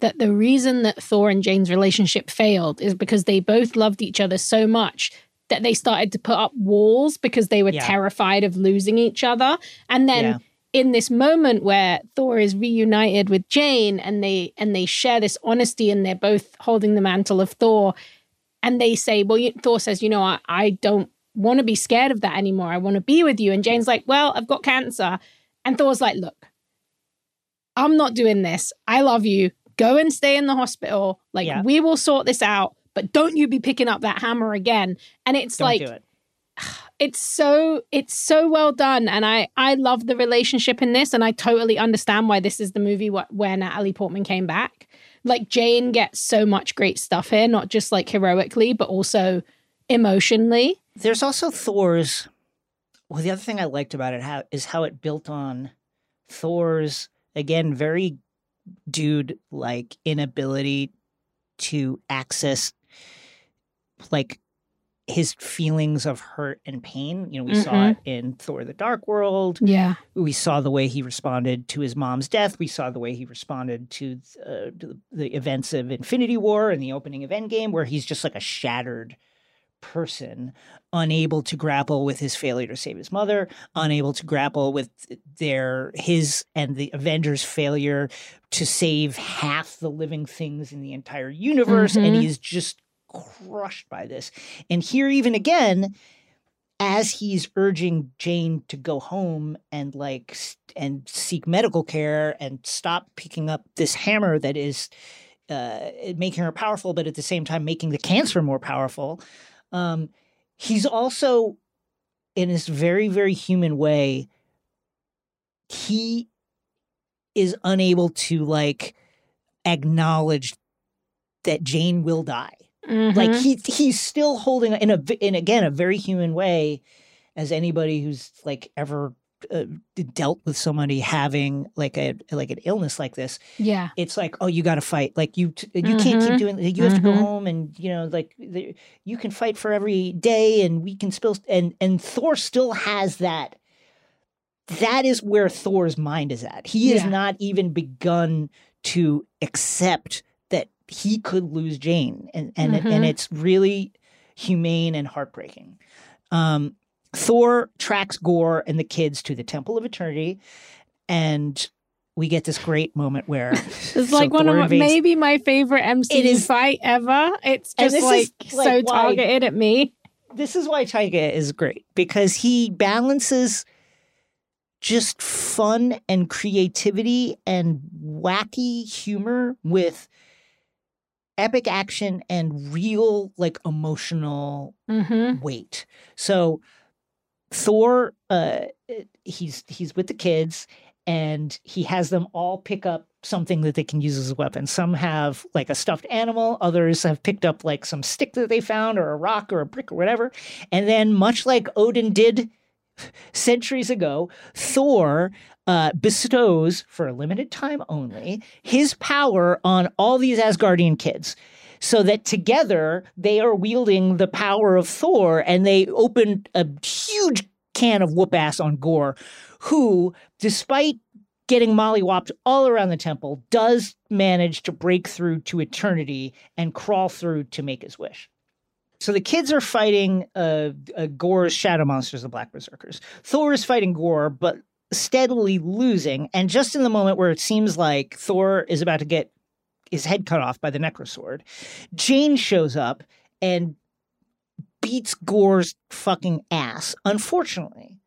that the reason that Thor and Jane's relationship failed is because they both loved each other so much that they started to put up walls because they were Yeah. terrified of losing each other. And then Yeah. in this moment where Thor is reunited with Jane and they and they share this honesty and they're both holding the mantle of Thor and they say, well, you, Thor says, you know, I, I don't want to be scared of that anymore. I want to be with you. And Jane's like, well, I've got cancer. And Thor's like, look, I'm not doing this. I love you. Go and stay in the hospital. Like, Yeah. we will sort this out. But don't you be picking up that hammer again. And it's Don't like, do it. it's so it's so well done and i i love the relationship in this and i totally understand why this is the movie wh- where natalie portman came back like jane gets so much great stuff here not just like heroically but also emotionally There's also Thor's. Well, the other thing I liked about it how, is how it built on Thor's again very dude like inability to access like his feelings of hurt and pain. You know, we saw Mhm. it in Thor: The Dark World. yeah We saw the way he responded to his mom's death. We saw the way he responded to uh, to the events of Infinity War and the opening of Endgame, where he's just like a shattered person, unable to grapple with his failure to save his mother, unable to grapple with their his and the Avengers' failure to save half the living things in the entire universe, and Mhm. he's just crushed by this. And here, even again, as he's urging Jane to go home and like and seek medical care and stop picking up this hammer that is uh, making her powerful, but at the same time making the cancer more powerful. Um, he's also, in this very very human way, he is unable to like acknowledge that Jane will die like Mhm. he he's still holding in a in again a very human way as anybody who's like ever uh, dealt with somebody having like a like an illness like this yeah it's like oh you got to fight like you t- you can't keep Mhm. doing you have to go Mhm. home and you know like the, you can fight for every day and we can still and and Thor still has that that is where Thor's mind is at he has not even begun to accept that he could lose Jane and and Mhm. and it's really humane and heartbreaking um Thor tracks Gore and the kids to the Temple of Eternity, and we get this great moment where it's like one Thor of my, invades- maybe my favorite MCU is- fight ever. It's just like, like, so why- targeted at me. this is why Taika is great because he balances just fun and creativity and wacky humor with epic action and real like emotional Mm-hmm. weight. So Thor uh he's he's with the kids and he has them all pick up something that they can use as a weapon. Some have like a stuffed animal, others have picked up like some stick that they found or a rock or a brick or whatever. And then much like Odin did centuries ago, Thor uh, bestows for a limited time only his power on all these Asgardian kids so that together they are wielding the power of Thor and they open a huge can of whoop ass on Gore, who, despite getting mollywopped all around the temple, does manage to break through to eternity and crawl through to make his wish. So the kids are fighting uh, uh, Gore's shadow monsters, the Black Berserkers. Thor is fighting Gore, but steadily losing. And just in the moment where it seems like Thor is about to get his head cut off by the Necrosword, Jane shows up and beats Gore's fucking ass. Unfortunately,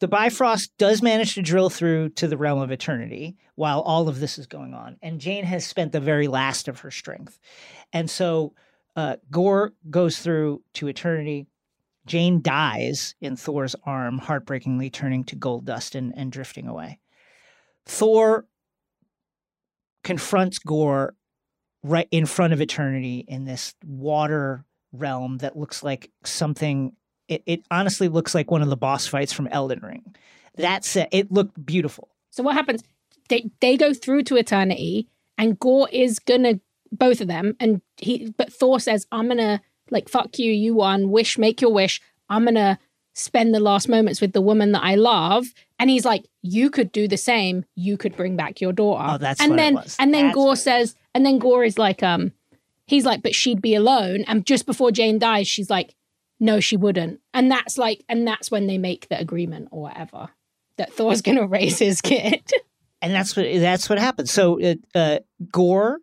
the Bifrost does manage to drill through to the realm of eternity while all of this is going on. And Jane has spent the very last of her strength. And so uh, Gore goes through to eternity. Jane dies in Thor's arm, heartbreakingly turning to gold dust and, and drifting away. Thor confronts Gore right in front of eternity in this water realm that looks like something it, it honestly looks like one of the boss fights from Elden Ring. That said, it looked beautiful. So what happens? They they go through to eternity, and Gore is gonna both of them, and he but Thor says, "I'm gonna like fuck you. You won. Wish, make your wish. I'm gonna spend the last moments with the woman that I love." And he's like, "You could do the same. You could bring back your daughter." Oh, that's and then and then That's Gore says, and then Gore is like, um, he's like, but she'd be alone. And just before Jane dies, she's like, no, she wouldn't. And that's like, and that's when they make the agreement or whatever that Thor's gonna raise his kid. and that's what that's what happens. So uh, uh, Gore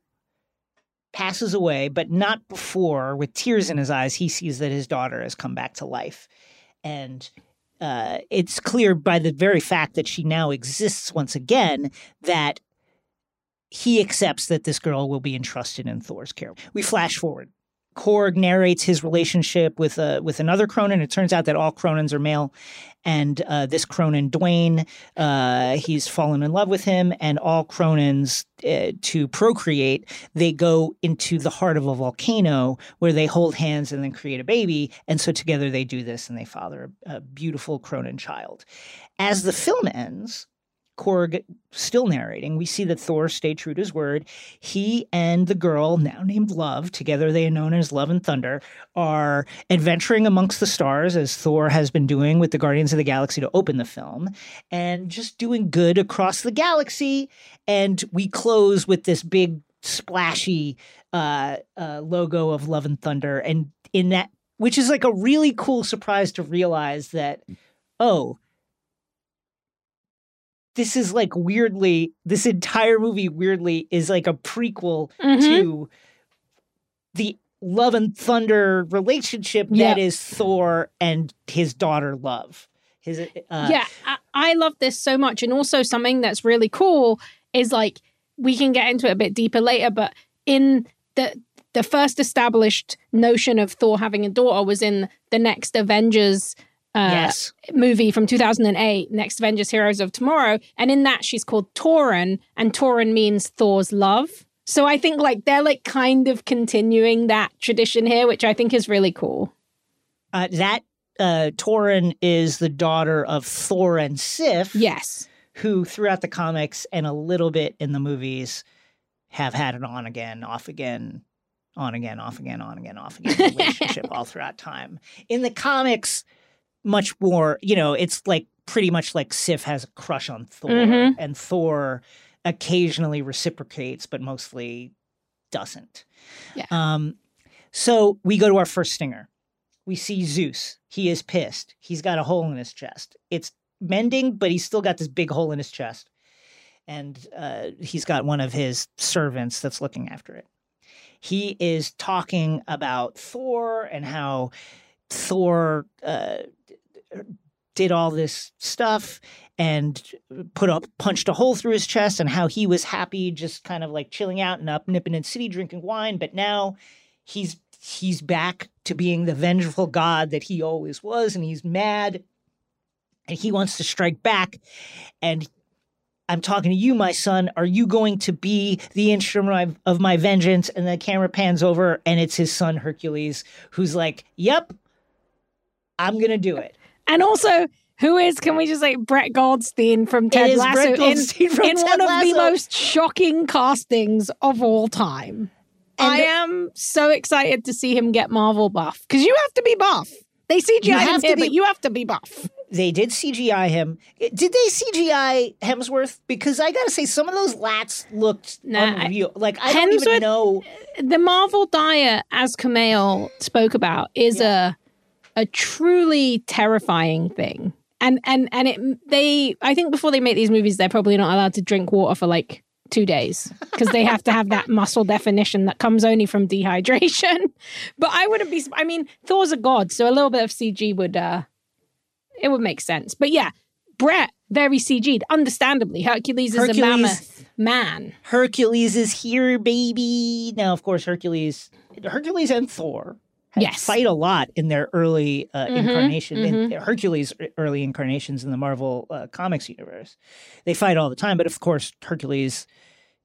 passes away, but not before, with tears in his eyes, he sees that his daughter has come back to life, and uh, it's clear by the very fact that she now exists once again that he accepts that this girl will be entrusted in Thor's care. We flash forward. Korg narrates his relationship with uh, with another Kronan. It turns out that all Kronans are male, and uh, this Kronan, Dwayne, uh, he's fallen in love with him, and all Kronans uh, to procreate, they go into the heart of a volcano where they hold hands and then create a baby, and so together they do this and they father a, a beautiful Kronan child. As the film ends, Korg still narrating, we see that Thor stayed true to his word. He and the girl, now named Love, together they are known as Love and Thunder, are adventuring amongst the stars as Thor has been doing with the Guardians of the Galaxy to open the film, and just doing good across the galaxy. And we close with this big splashy uh, uh, logo of Love and Thunder, and in that, which is like a really cool surprise to realize that, oh, this is like weirdly this entire movie weirdly is like a prequel Mhm. to the love and thunder relationship that is thor and his daughter love his uh, yeah, I, I love this so much. And also, something that's really cool is like we can get into it a bit deeper later, but in the the first established notion of Thor having a daughter was in the next Avengers uh, yes movie from 2008, Next Avengers Heroes of Tomorrow. And in that, she's called Torunn, and Torunn means Thor's love. So I think like they're like kind of continuing that tradition here, which I think is really cool. uh, that uh Torunn is the daughter of Thor and Sif Yes. who throughout the comics and a little bit in the movies have had an on again, off again, on again, off again, on again, off again relationship all throughout time. In the comics, much more, you know, it's like pretty much like Sif has a crush on Thor, Mhm. and Thor occasionally reciprocates, but mostly doesn't. Yeah. Um, so we go to our first stinger. we see Zeus. He is pissed. He's got a hole in his chest. It's mending, but he's still got this big hole in his chest. And uh, he's got one of his servants that's looking after it. He is talking about Thor and how Thor uh, did all this stuff and put up punched a hole through his chest and how he was happy just kind of like chilling out and Omnipotent City drinking wine but now he's he's back to being the vengeful god that he always was and he's mad and he wants to strike back and I'm talking to you, my son. Are you going to be the instrument of my vengeance? And the camera pans over, and it's his son Hercules, who's like, "Yep, I'm gonna do it." And also, who is, can we just say, Brett Goldstein from Ted Lasso in, from in Ted one of the most shocking castings of all time. And I am so excited to see him get Marvel buff because you have to be buff. They CGI him have to here, be- but you have to be buff. They did CGI him. Did they CGI Hemsworth? Because I gotta say, some of those lats looked Nah, unreal. Like I don't even know. The Marvel diet, as Kumail spoke about, is a a truly terrifying thing. And and and it they I think before they make these movies, they're probably not allowed to drink water for like two days because they have to have that muscle definition that comes only from dehydration. But I wouldn't be. I mean, Thor's a god, so a little bit of CG would uh, it would make sense. But yeah, Brett very CG'd, understandably. Hercules is a mammoth man. Hercules is here, baby. Now, of course, Hercules, Hercules and Thor Yes. fight a lot in their early uh, Mhm, incarnation. In Hercules' early incarnations in the Marvel uh, Comics universe, they fight all the time. But of course, Hercules,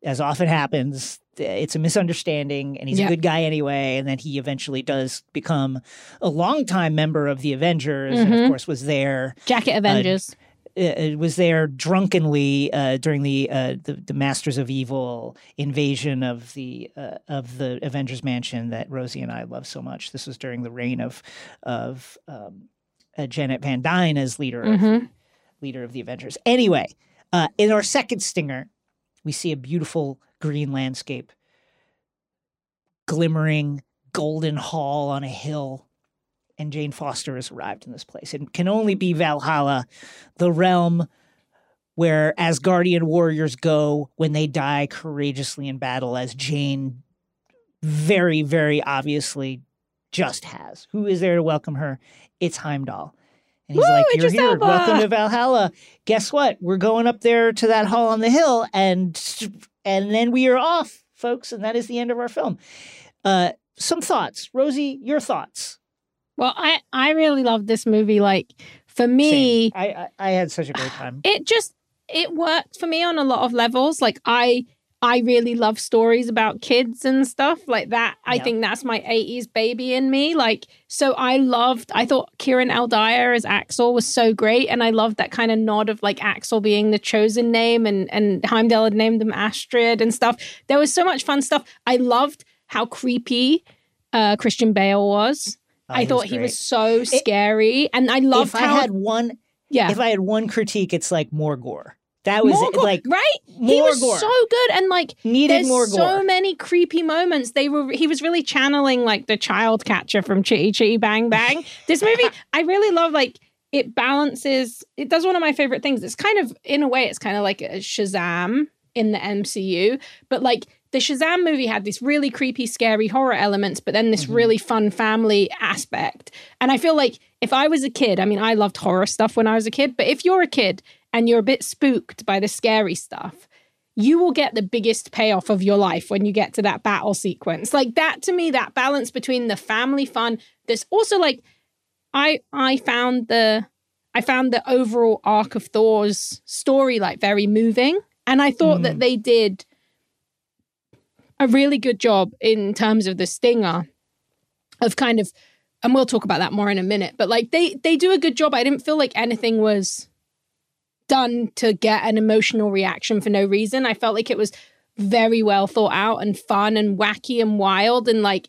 as often happens, it's a misunderstanding, and he's Yeah. a good guy anyway. And then he eventually does become a longtime member of the Avengers, and of Mhm. course was there Jacket Avengers. uh, was there drunkenly uh, during the, uh, the the Masters of Evil invasion of the uh, of the Avengers Mansion that Rosie and I love so much. This was during the reign of of um, uh, Janet Van Dyne as leader of Mhm. leader of the Avengers. Anyway, uh, in our second stinger, we see a beautiful green landscape, glimmering golden hall on a hill. And Jane Foster has arrived in this place. It can only be Valhalla, the realm where Asgardian warriors go when they die courageously in battle, as Jane very, very obviously just has. Who is there to welcome her? It's Heimdall. And he's Woo, like, You're here. Elba." Welcome to Valhalla. Guess what? We're going up there to that hall on the hill, and and then we are off, folks. And that is the end of our film. Uh, some thoughts. Rosie, your thoughts. Well, I I really love this movie. Like for me, I, I I had such a great time. it just it worked for me on a lot of levels. Like I I really love stories about kids and stuff like that. I think that's my 80s baby in me. Like so I loved I thought Kieron L. Dyer as Axel was so great and I loved that kind of nod of like Axel being the chosen name and and Heimdall had named him Astrid and stuff. There was so much fun stuff. I loved how creepy uh Christian Bale was. Oh, I thought he was so scary and I loved if I had one, yeah. if I had one critique, it's like more gore. That was gore, like right? more he was gore. so good, and like needed there's more so many creepy moments. They were he was really channeling like the child catcher from Chitty Chitty Bang Bang. this movie, I really love. Like it balances. It does one of my favorite things. It's kind of in a way, it's kind of like a Shazam in the MCU, but like. The Shazam movie had this really creepy, scary horror elements, but then this Mhm. really fun family aspect. And I feel like if I was a kid, I mean, I loved horror stuff when I was a kid, but if you're a kid and you're a bit spooked by the scary stuff, you will get the biggest payoff of your life when you get to that battle sequence. Like that to me, that balance between the family fun, there's also like I I found the I found the overall arc of Thor's story like very moving. And I thought that they did a really good job in terms of the stinger of kind of and we'll talk about that more in a minute, but like they they do a good job. I didn't feel like anything was done to get an emotional reaction for no reason. I felt like it was very well thought out and fun and wacky and wild and like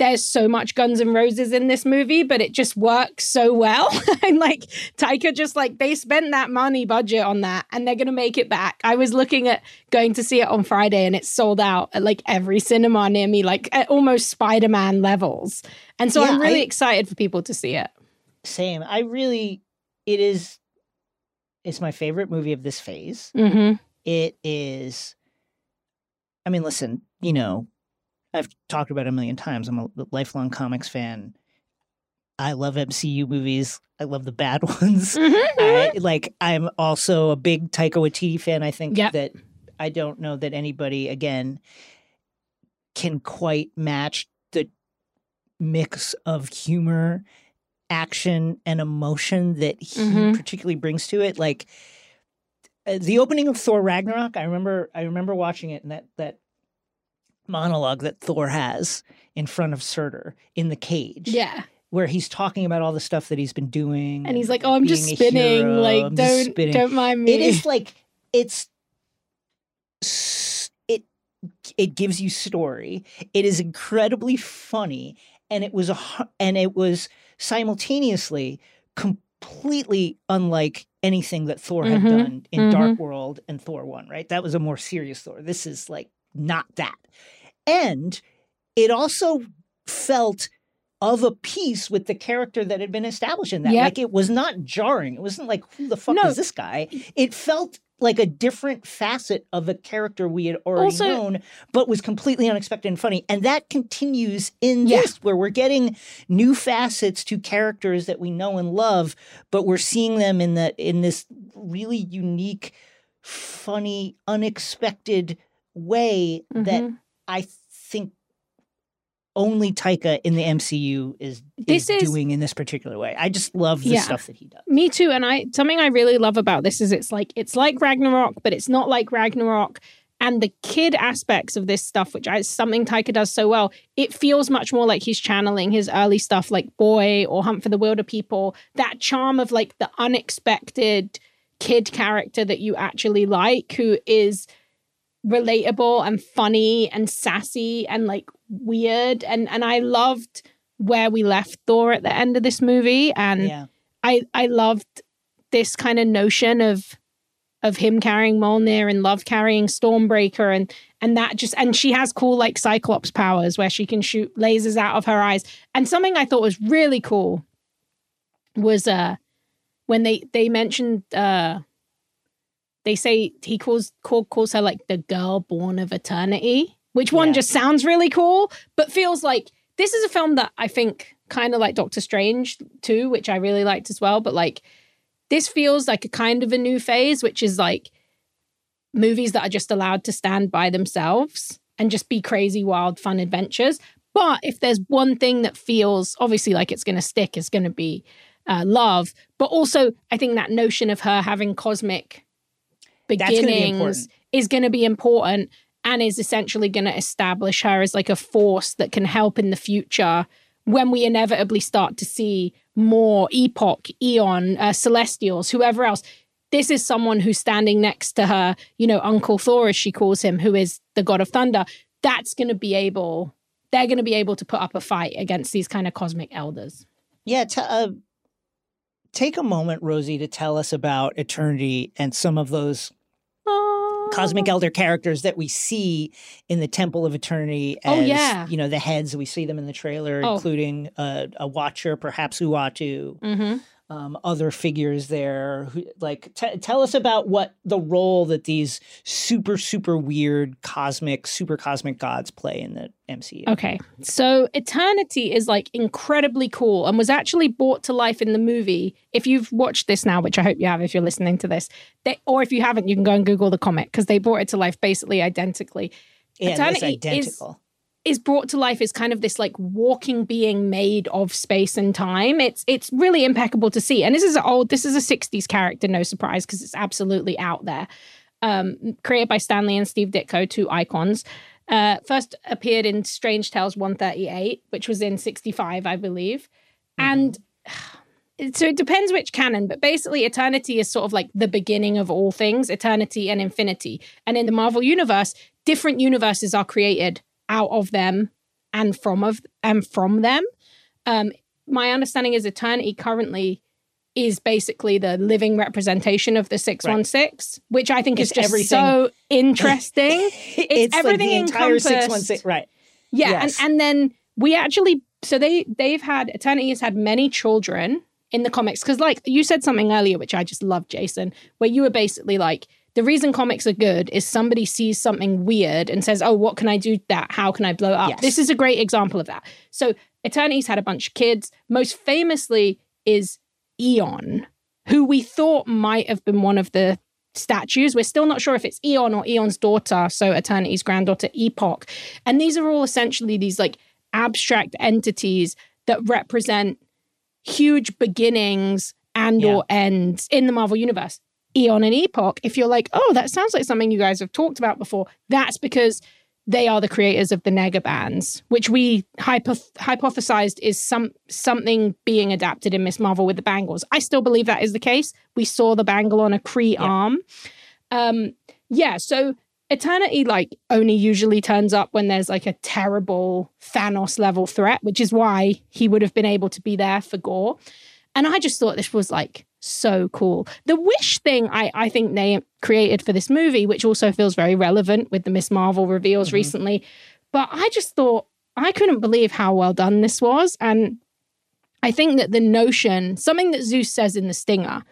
there's so much Guns and Roses in this movie, but it just works so well. and like Taika just like they spent that money budget on that and they're gonna make it back. I was looking at going to see it on Friday and it's sold out at like every cinema near me, like at almost Spider-Man levels. And so Yeah, I'm really I- excited for people to see it. Same. I really, it is, it's my favorite movie of this phase. Mm-hmm. It is, I mean, listen, you know, I've talked about it a million times. I'm a lifelong comics fan. I love MCU movies. I love the bad ones. Mm-hmm. I, like, I'm also a big Taika Waititi fan. I think Yep. that I don't know that anybody, again, can quite match the mix of humor, action, and emotion that he Mhm. particularly brings to it. Like uh, the opening of Thor Ragnarok, I remember I remember watching it and that that monologue that Thor has in front of Surtur in the cage. Yeah. Where he's talking about all the stuff that he's been doing. And he's like, Oh, I'm just spinning. hero, like, I'm don't spinning." don't mind me. It is like it's it it gives you story. It is incredibly funny, and it was a and it was simultaneously completely unlike anything that Thor had Mhm, done in mhm. Dark World and Thor One. Right, that was a more serious Thor. This is like not that, and it also felt of a piece with the character that had been established in that. Yep. Like it was not jarring. It wasn't like who the fuck No. is this guy? It felt like a different facet of a character we had already Also- known, but was completely unexpected and funny. And that continues in Yeah. this, where we're getting new facets to characters that we know and love, but we're seeing them in that in this really unique, funny, unexpected way that Mhm. I think only Taika in the MCU is, is, is- doing in this particular way. I just love the Yeah. stuff that he does. Me too. And I something I really love about this is it's like it's like Ragnarok, but it's not like Ragnarok. And the kid aspects of this stuff, which is something Taika does so well, it feels much more like he's channeling his early stuff like Boy or Hunt for the Wilderpeople. That charm of like the unexpected kid character that you actually like, who is relatable and funny and sassy and like weird. And and I loved where we left Thor at the end of this movie. And Yeah. I I loved this kind of notion of of him carrying Mjolnir and Love carrying Stormbreaker and and that just and she has cool like Cyclops powers where she can shoot lasers out of her eyes. And something I thought was really cool was uh when they they mentioned uh they say he calls call, calls her like the girl born of eternity, which one Yeah. just sounds really cool, but feels like this is a film that I think kind of like Doctor Strange too, which I really liked as well. But like this feels like a kind of a new phase, which is like movies that are just allowed to stand by themselves and just be crazy, wild, fun adventures. But if there's one thing that feels obviously like it's going to stick, is going to be uh, love. But also, I think that notion of her having cosmic That's gonna be beginnings is going to be important and is essentially going to establish her as like a force that can help in the future when we inevitably start to see more epoch eon uh, celestials whoever else. This is someone who's standing next to her you know uncle thor as she calls him who is the god of thunder. That's going to be able they're going to be able to put up a fight against these kind of cosmic elders. Yeah, t- uh, take a moment, Rosie, to tell us about Eternity and some of those cosmic elder characters that we see in the Temple of Eternity. As, Oh, yeah. you know the heads we see them in the trailer, Oh. including uh, a Watcher, perhaps Uatu, mm-hmm. Um, other figures there. Who, like, t- tell us about what the role that these super super weird cosmic super cosmic gods play in the MCU. Okay. So Eternity is like incredibly cool and was actually brought to life in the movie. If you've watched this now, which I hope you have if you're listening to this, they, or if you haven't, you can go and Google the comic because they brought it to life basically identically. Yeah, Eternity identical. Is brought to life as kind of this like walking being made of space and time. It's it's really impeccable to see. And this is old. This is a '60s character, no surprise, because it's absolutely out there. Um, created by Stan Lee and Steve Ditko, two icons. Uh, first appeared in Strange Tales 138, which was in 65, I believe. And so it depends which canon, but basically, eternity is sort of like the beginning of all things, eternity and infinity. And in the Marvel universe, different universes are created out of them and from of and from them. Um, my understanding is Eternity currently is basically the living representation of the 616, which I think It's is just everything- so interesting. it's, like everything the entire encompassed. 616. Right. Yeah, Yes. and, and then we actually so they they've had Eternity has had many children in the comics because like you said something earlier which I just love, Jason, where you were basically like the reason comics are good is somebody sees something weird and says, "Oh, what can I do that? How can I blow it up?" Yes. This is a great example of that. So Eternity's had a bunch of kids. Most famously is Eon, who we thought might have been one of the statues. We're still not sure if it's Eon or Eon's daughter, so Eternity's granddaughter, Epoch. And these are all essentially these like abstract entities that represent huge beginnings and or ends in the Marvel universe. Eon and Epoch, if you're like, oh, that sounds like something you guys have talked about before, that's because they are the creators of the Nega bands, which we hypo- hypothesized is some something being adapted in Miss Marvel with the bangles. I still believe that is the case. We saw the bangle on a Kree arm. Um, yeah, so Eternity like only usually turns up when there's like a terrible Thanos level threat, which is why he would have been able to be there for Gorr. And I just thought this was like so cool. The wish thing I, I think they created for this movie, which also feels very relevant with the Miss Marvel reveals mm-hmm. recently. But I just thought I couldn't believe how well done this was. And I think that the notion, something that Zeus says in the Stinger,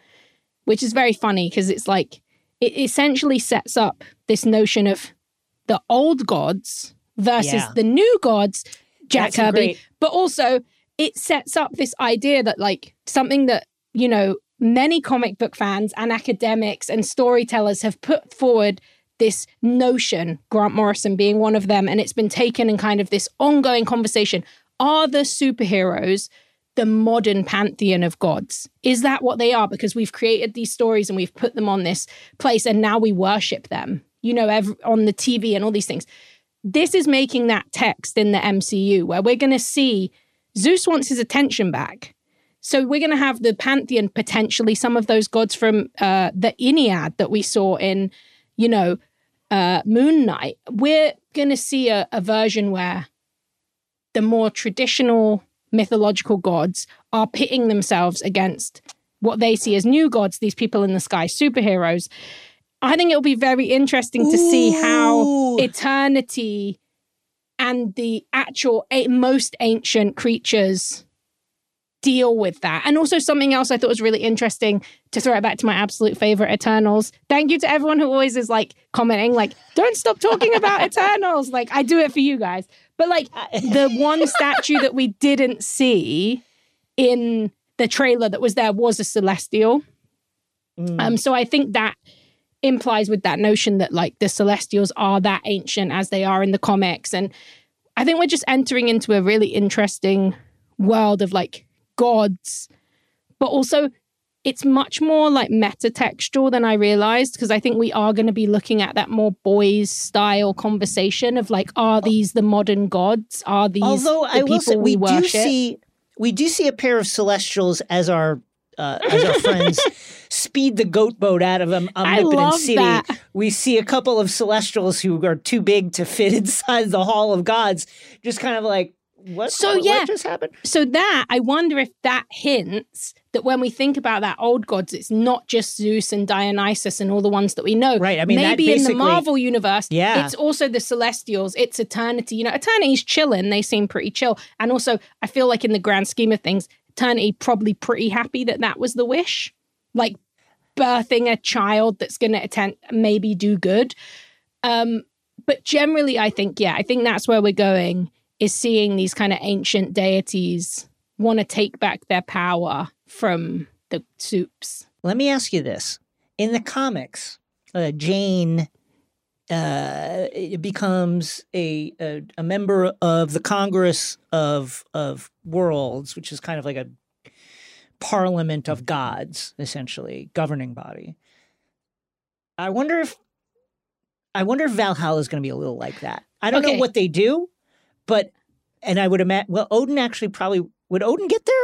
which is very funny because it's like it essentially sets up this notion of the old gods versus Yeah. the new gods, Jack That's Kirby, great- but also it sets up this idea that like something that you know many comic book fans and academics and storytellers have put forward this notion grant morrison being one of them and it's been taken in kind of this ongoing conversation. Are the superheroes the modern pantheon of gods? Is that what they are? Because we've created these stories and we've put them on this place and now we worship them you know ev on the tv and all these things. This is making that text in the mcu where we're going to see Zeus wants his attention back. So we're going to have the pantheon potentially some of those gods from uh, the Ennead that we saw in, you know, uh, Moon Knight. We're going to see a, a version where the more traditional mythological gods are pitting themselves against what they see as new gods, these people in the sky, superheroes. I think it'll be very interesting to see how eternity and the actual most ancient creatures deal with that. And also something else I thought was really interesting to throw it back to my absolute favorite Eternals. Thank you to everyone who always is like commenting like don't stop talking about Eternals. Like I do it for you guys. But like the one statue that we didn't see in the trailer that was there was a celestial. Mm. Um so I think that implies with that notion that like the celestials are that ancient as they are in the comics and i think we're just entering into a really interesting world of like gods but also it's much more like metatextual than i realized because i think we are going to be looking at that more boys style conversation of like are these the modern gods are these Although the I will say we, we, do see we do see a pair of celestials as our uh, as our friends speed the goat boat out of um, Omnipotent City. that. We see a couple of celestials who are too big to fit inside the Hall of Gods, just kind of like what? So, what, yeah. what just happened? so that I wonder if that hints that when we think about that old gods, it's not just Zeus and Dionysus and all the ones that we know. Right, I mean, maybe in the Marvel universe, Yeah. it's also the Celestials, it's Eternity. You know, Eternity's chilling; they seem pretty chill, and also I feel like in the grand scheme of things, Eternity probably pretty happy that that was the wish, like birthing a child that's going to attend maybe do good. Um, but generally, I think yeah, I think that's where we're going is seeing these kind of ancient deities want to take back their power from the soups. Let me ask you this: in the comics, uh, Jane uh, becomes a, a a member of the Congress of of Worlds, which is kind of like a parliament of gods, essentially governing body. I wonder if I wonder if Valhalla is going to be a little like that. I don't Okay. know what they do, but and I would imagine. Well, Odin actually probably would Odin get there.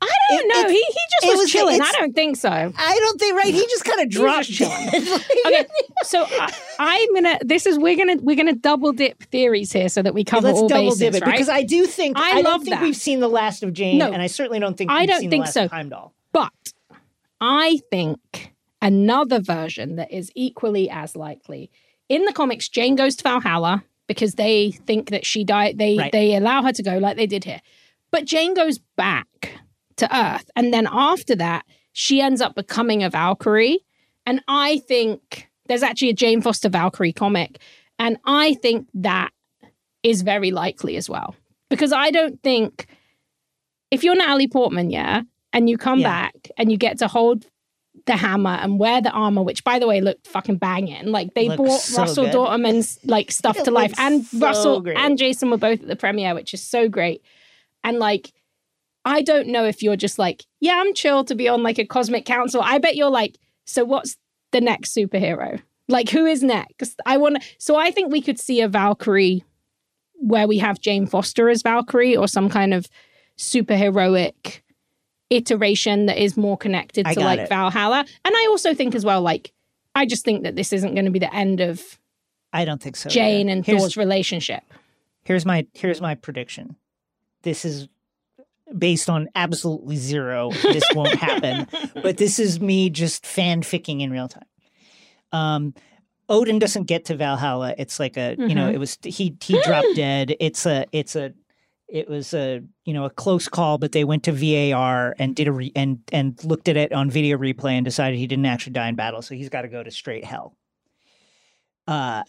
I don't It- know. he he just was, was- chilling. I don't think so. I don't think right. He just kind of dropped it. okay, so I, I'm gonna. This is we're gonna we're gonna double dip theories here so that we cover Let's all double bases, dip it right? because I do think I I, don't love think that. we've seen the last of Jane, No. and I certainly don't think I we've don't seen think the last so. Heimdall. But I think another version that is equally as likely in the comics, Jane goes to Valhalla because they think that she died. They Right. they allow her to go like they did here, but Jane goes back to Earth, and then after that, she ends up becoming a Valkyrie. And I think there's actually a Jane Foster Valkyrie comic, and I think that is very likely as well because I don't think if you're Natalie Portman, yeah, and you come Yeah. back and you get to hold the hammer and wear the armor, which by the way looked fucking banging. Like they Looks brought so Russell good. Dauterman's like stuff to life, and so Russell great. and Jason were both at the premiere, which is so great. And like, I don't know if you're just like, yeah, I'm chill to be on like a cosmic council. I bet you're like, so what's the next superhero? Like, who is next? I want to. So I think we could see a Valkyrie where we have Jane Foster as Valkyrie or some kind of superheroic iteration that is more connected I to like it. Valhalla. And I also think as well, like, I just think that this isn't going to be the end of I don't think so. Jane either. and here's, Thor's relationship. here's my here's my prediction. This is based on absolutely zero. This won't happen. But this is me just fanficking in real time. Um, Odin doesn't get to Valhalla. It's like a you know Mhm. it was he he dropped dead. It's a it's a it was a you know a close call, but they went to VAR and did a re- and and looked at it on video replay and decided he didn't actually die in battle, so he's got to go to straight hell. Uh,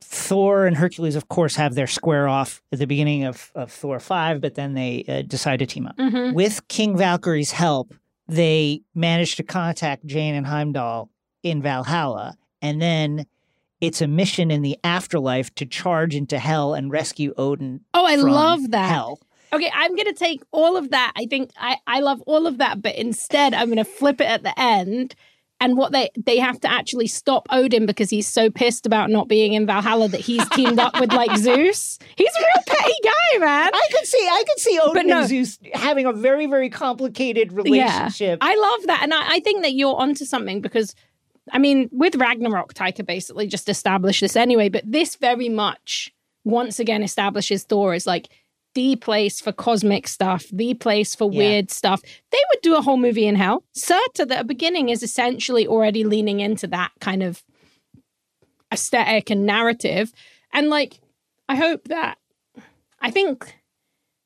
Thor and Hercules, of course, have their square off at the beginning of, of Thor 5, but then they uh, decide to team up. Mhm. With King Valkyrie's help, they manage to contact Jane and Heimdall in Valhalla, and then it's a mission in the afterlife to charge into hell and rescue Odin. Oh, I love that. Hell. Okay, I'm gonna take all of that. I think I, I love all of that, but instead I'm gonna flip it at the end. And what they they have to actually stop Odin because he's so pissed about not being in Valhalla that he's teamed up with like Zeus. He's a real petty guy, man. I could see, I could see Odin no. and Zeus having a very, very complicated relationship. I love that. And I, I think that you're onto something because, I mean, with Ragnarok, Taika basically just established this anyway, but this very much once again establishes Thor as like the place for cosmic stuff, the place for Yeah. weird stuff. They would do a whole movie in hell. Surtur, at the beginning, is essentially already leaning into that kind of aesthetic and narrative. And like, I hope that, I think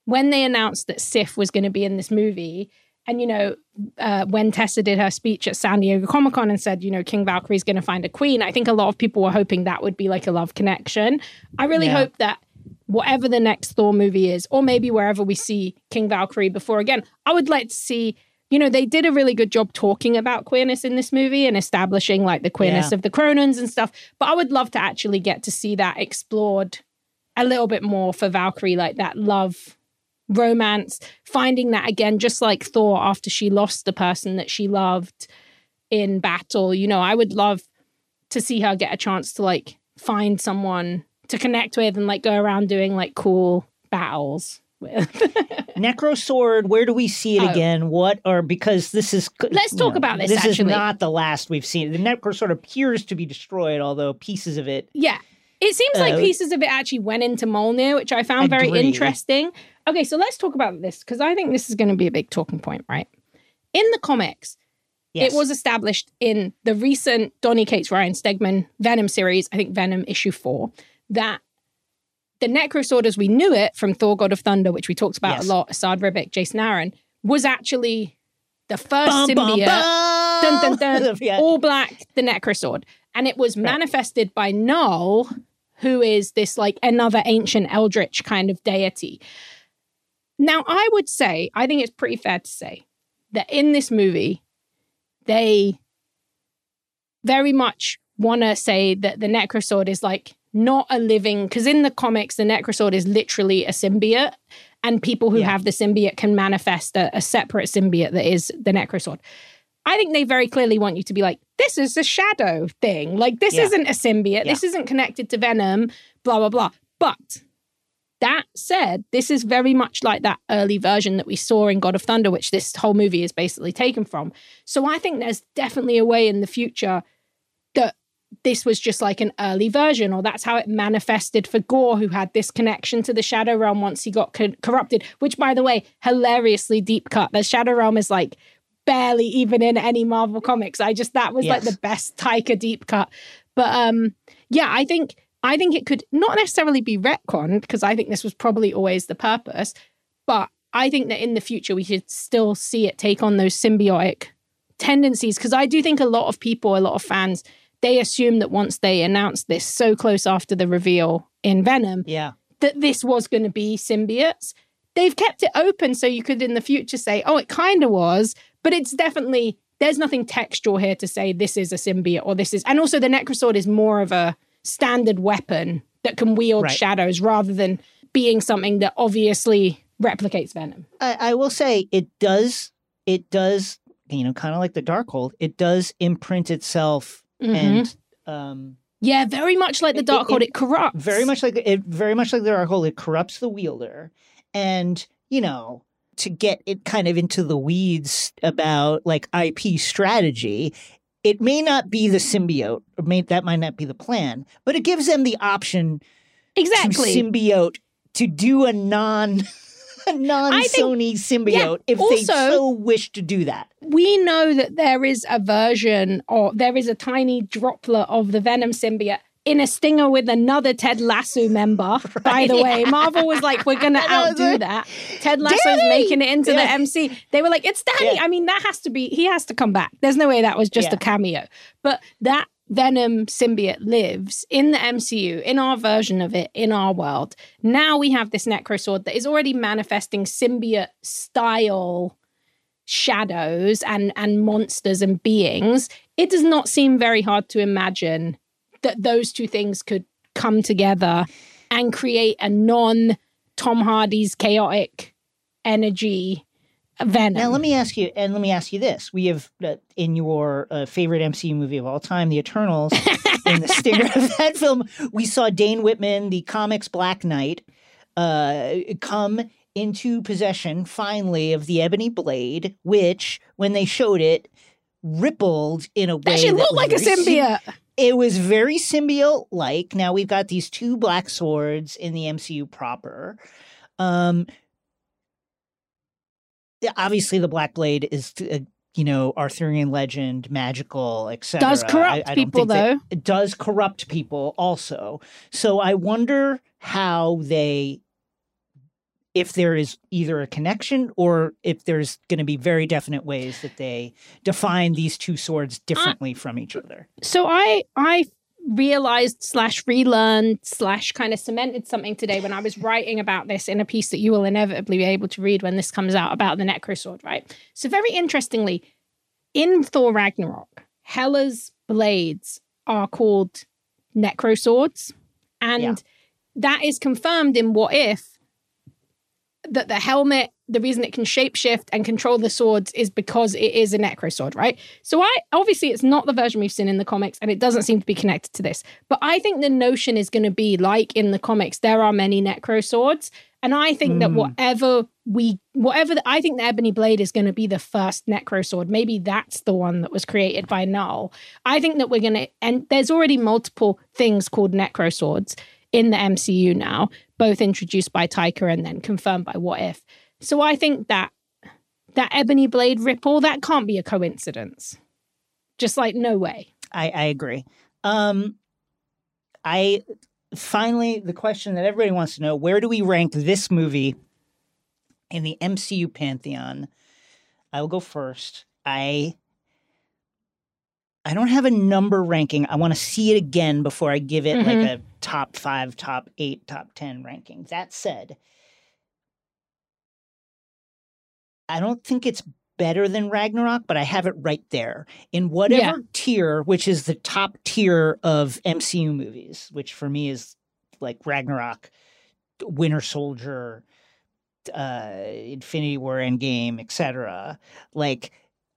when they announced that Sif was going to be in this movie, and you know, uh, when Tessa did her speech at San Diego Comic Con and said, you know, King Valkyrie's going to find a queen, I think a lot of people were hoping that would be like a love connection. I really Yeah. hope that whatever the next Thor movie is, or maybe wherever we see King Valkyrie before again, I would like to see. You know, they did a really good job talking about queerness in this movie and establishing like the queerness Yeah. of the Kronans and stuff. But I would love to actually get to see that explored a little bit more for Valkyrie, like that love romance, finding that again, just like Thor after she lost the person that she loved in battle. You know, I would love to see her get a chance to like find someone to connect with and like go around doing like cool battles with. Necro Sword, where do we see it Oh. again? What are because this is Let's talk know, about this, This is not the last we've seen. The Necro Sword appears to be destroyed, although pieces of it. yeah. It seems like Uh, pieces of it actually went into Mjolnir, which I found very interesting. Okay, so let's talk about this because I think this is going to be a big talking point, right? In the comics, Yes. It was established in the recent Donny Cates Ryan Stegman Venom series, I think Venom issue four, that the Necrosword as we knew it from Thor God of Thunder, which we talked about Yes. a lot, Esad Ribic, Jason Aaron, was actually the first Bum, bum, symbiote, dun, dun, dun, Yeah. all black, the Necrosword. And it was manifested by Knull, who is this like another ancient eldritch kind of deity. Now, I would say, I think it's pretty fair to say that in this movie, they very much want to say that the Necrosword is like not a living, because in the comics, the Necrosword is literally a symbiote, and people who Yeah. have the symbiote can manifest a, a separate symbiote that is the Necrosword. I think they very clearly want you to be like, this is a shadow thing. Like, this Yeah. isn't a symbiote. Yeah. This isn't connected to Venom, blah, blah, blah. But That said, this is very much like that early version that we saw in God of Thunder, which this whole movie is basically taken from. So I think there's definitely a way in the future that this was just like an early version, or that's how it manifested for Gorr, who had this connection to the Shadow Realm once he got co- corrupted. Which, by the way, hilariously deep cut. The Shadow Realm is like barely even in any Marvel comics. I just that was Yes. like the best Taika deep cut. But um, yeah, I think I think it could not necessarily be retconned because I think this was probably always the purpose. But I think that in the future we should still see it take on those symbiotic tendencies because I do think a lot of people, a lot of fans, they assume that once they announced this so close after the reveal in Venom, Yeah. that this was going to be symbiotes. They've kept it open so you could in the future say, oh, it kind of was, but it's definitely, there's nothing textual here to say this is a symbiote or this is. And also, the Necrosword is more of a standard weapon that can wield Right. shadows rather than being something that obviously replicates Venom. I, I will say it does it does you know kind of like the Darkhold it does imprint itself Mhm. and um yeah, very much like the It- Darkhold, it- it, corrupts. very much like it very much like the Darkhold it corrupts the wielder and you know to get it kind of into the weeds about like IP strategy it may not be the symbiote or may that might not be the plan but it gives them the option exactly. symbiote to do a non a non Sony symbiote if they also- so wish to do that. we know that there is a version or there is a tiny droplet of the Venom symbiote in a stinger with another Ted Lasso member. By the way, Marvel was like, we're going to I outdo that. Ted Lasso's Danny! making it into Yeah. the MC. They were like, it's Danny. Yeah. I mean, that has to be, he has to come back. There's no way that was just Yeah. a cameo. But that Venom symbiote lives in the MCU, in our version of it, in our world. Now we have this Necro Sword that is already manifesting symbiote style shadows and and monsters and beings it does not seem very hard to imagine that those two things could come together and create a non tom hardy's chaotic energy venom Now let me ask you, and let me ask you this: We have uh, in your uh, favorite MCU movie of all time, The Eternals. in the stinger of that film, we saw Dane Whitman, the comics Black Knight, uh, come into possession finally of the Ebony Blade, which, when they showed it, rippled in a way that should that look was like a symbiote it was very symbiote like. Now we've got these two black swords in the MCU proper. Um, obviously, the Black Blade is, uh, you know, Arthurian legend, magical, etc. does corrupt I don't people though it does corrupt people also. So I wonder how they if there is either a connection or if there's going to be very definite ways that they define these two swords differently from each other. so i i realized slash relearned slash kind of cemented something today when i was writing about this in a piece that you will inevitably be able to read when this comes out about the necrosword right so very interestingly in thor ragnarok hela's blades are called necroswords and Yeah. that is confirmed in what if that the helmet the reason it can shapeshift and control the swords is because it is a necro sword, right? So I obviously it's not the version we've seen in the comics, and it doesn't seem to be connected to this. But I think the notion is going to be like in the comics, there are many necro swords, and I think that Mm. whatever we, whatever the, I think the ebony blade is going to be the first necro sword. Maybe that's the one that was created by Knull. I think that we're going to, and there's already multiple things called necro swords in the MCU now, both introduced by Taika and then confirmed by What If. So I think that that ebony blade ripple that can't be a coincidence. Just like no way. I, I agree. Um, I finally the question that everybody wants to know: Where do we rank this movie in the MCU pantheon? I will go first. I I don't have a number ranking. I want to see it again before I give it like a top five, top eight, top ten ranking. That said, I don't think it's better than Ragnarok, but I have it right there in whatever Yeah. tier, which is the top tier of MCU movies, which for me is like Ragnarok, Winter Soldier, uh, Infinity War, Endgame, etc. Like,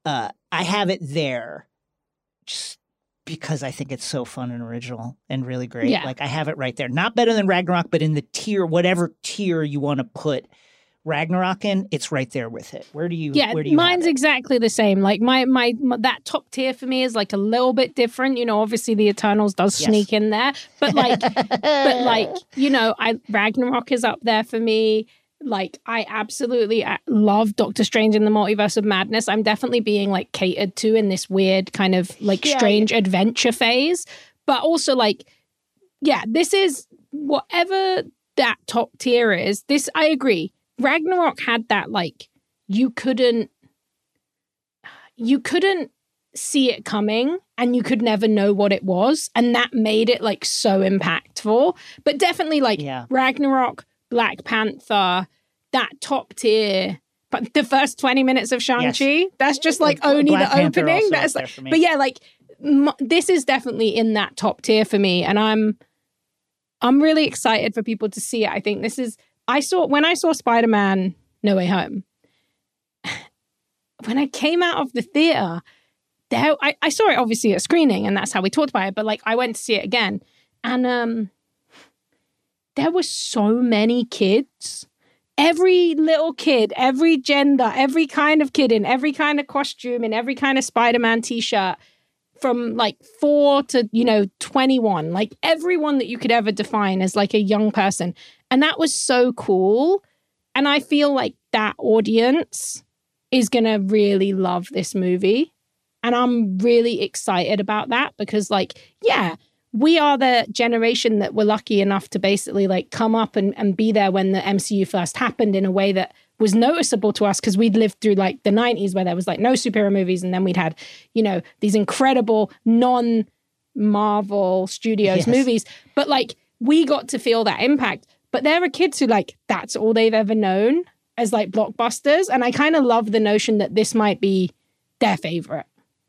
uh, I have it there. Just because I think it's so fun and original and really great. Yeah. Like I have it right there. Not better than Ragnarok, but in the tier, whatever tier you want to put Ragnarok in, it's right there with it. Where do you? Yeah, where do you mine's exactly the same. Like my, my my that top tier for me is like a little bit different. You know, obviously the Eternals does Yes. sneak in there, but like but like you know, I Ragnarok is up there for me. Like I absolutely uh, love Doctor Strange in the Multiverse of Madness. I'm definitely being like catered to in this weird kind of like Yeah, strange adventure phase, but also like yeah, this is whatever that top tier is. This I agree. Ragnarok had that like you couldn't you couldn't see it coming and you could never know what it was and that made it like so impactful but definitely like Yeah. ragnarok black panther that top tier but the first 20 minutes of shang-chi that's just like Black only the Panther opening that's like but yeah like m- this is definitely in that top tier for me and i'm i'm really excited for people to see it i think this is i saw when i saw spider-man no way home when I came out of the theater, there I, I saw it obviously at screening, and that's how we talked about it. But like I went to see it again, and um, there were so many kids. Every little kid, every gender, every kind of kid in every kind of costume, in every kind of Spider-Man t-shirt, from like four to you know 21 like everyone that you could ever define as like a young person. And that was so cool. And i feel like that audience is going to really love this movie. And i'm really excited about that because like yeah we are the generation that were lucky enough to basically like come up and, and be there when the mcu first happened in a way that was noticeable to us because we'd lived through like the 90s where there was like no superhero movies and then we'd had you know these incredible non marvel studios Yes. movies. But like we got to feel that impact. But there are kids who like that's all they've ever known as like blockbusters. And i kind of love the notion that this might be their favorite.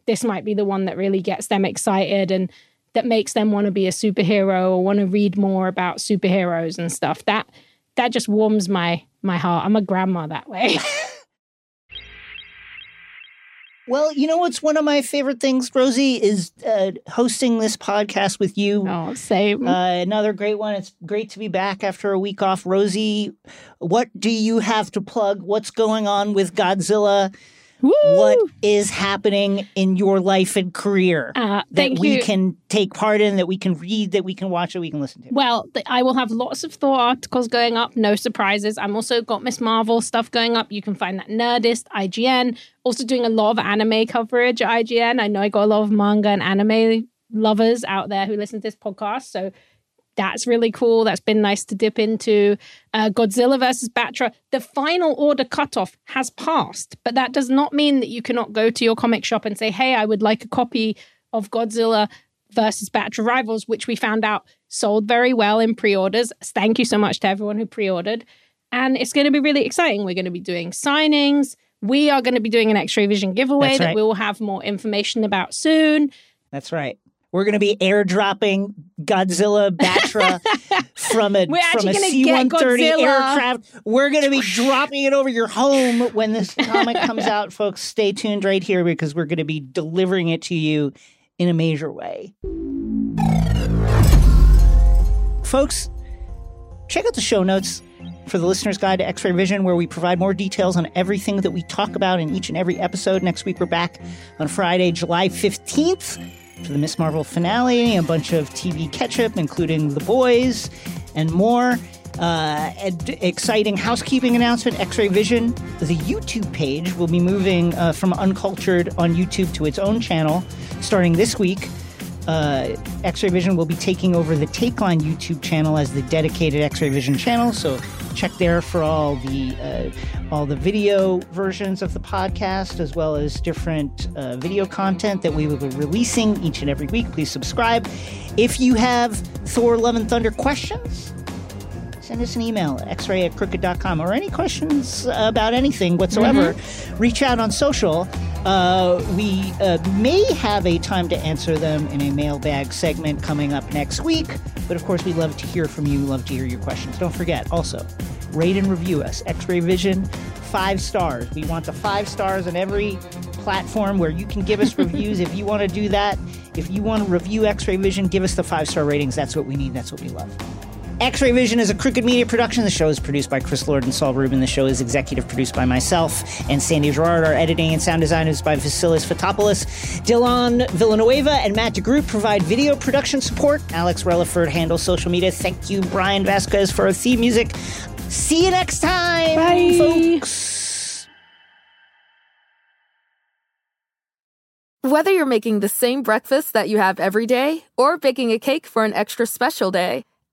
This might be the one that really gets them excited and that makes them want to be a superhero or want to read more about superheroes and stuff that that just warms my my heart i'm a grandma that way Well, you know what's one of my favorite things, Rosie, is uh, hosting this podcast with you. oh same Uh, another great one. It's great to be back after a week off. Rosie, what do you have to plug? What's going on with Godzilla? Woo! What is happening in your life and career uh, that we you can take part in, that we can read, that we can watch, that we can listen to? Well, I will have lots of Thor articles going up, no surprises. I'm also got Miss Marvel stuff going up. You can find that Nerdist, IGN. Also doing a lot of anime coverage at IGN. I know I got a lot of manga and anime lovers out there who listen to this podcast, so that's really cool. That's been nice to dip into. Uh, Godzilla versus Battra. The final order cutoff has passed, but that does not mean that you cannot go to your comic shop and say, "Hey, I would like a copy of Godzilla versus Battra Rivals," which we found out sold very well in pre-orders. Thank you so much to everyone who pre-ordered, and it's going to be really exciting. We're going to be doing signings. We are going to be doing an X-ray vision giveaway That's that we will have more information about soon. That's right. We're going to be airdropping Godzilla Battra from a from a gonna C get one thirty aircraft. We're going to be dropping it over your home when this comic comes out, folks. Stay tuned right here because we're going to be delivering it to you in a major way. Folks, check out the show notes for the listener's guide to X-ray vision, where we provide more details on everything that we talk about in each and every episode. Next week, we're back on Friday, July 15th for the Miss Marvel finale, a bunch of TV catch-up, including The Boys and more. Uh, and exciting housekeeping announcement X-ray Vision, the YouTube page, will be moving uh, from Uncultured on YouTube to its own channel starting this week uh, X-Ray Vision will be taking over the Takeline YouTube channel as the dedicated X-Ray Vision channel. So check there for all the uh, all the video versions of the podcast, as well as different uh, video content that we will be releasing each and every week. Please subscribe. If you have Thor: Love and Thunder questions, send us an email xray at crooked.com or any questions about anything whatsoever. Reach out on social. Uh, we uh, may have a time to answer them in a mailbag segment coming up next week but of course we love to hear from you. Love to hear your questions. Don't forget also rate and review us. X-ray vision five stars. We want the five stars on every platform where you can give us reviews. If you want to do that If you want to review X Ray Vision, give us the five star ratings. That's what we need. That's what we love. X Ray Vision is a crooked media production. The show is produced by Chris Lord and Saul Rubin. The show is executive produced by myself and Sandy Girard. Our editing and sound design is by Vasilis Fotopoulos. Dylan Villanueva and Matt DeGroot provide video production support. Alex Relaford handles social media. Thank you, Brian Vasquez, for our theme music. See you next time, Bye. folks. Whether you're making the same breakfast that you have every day or baking a cake for an extra special day,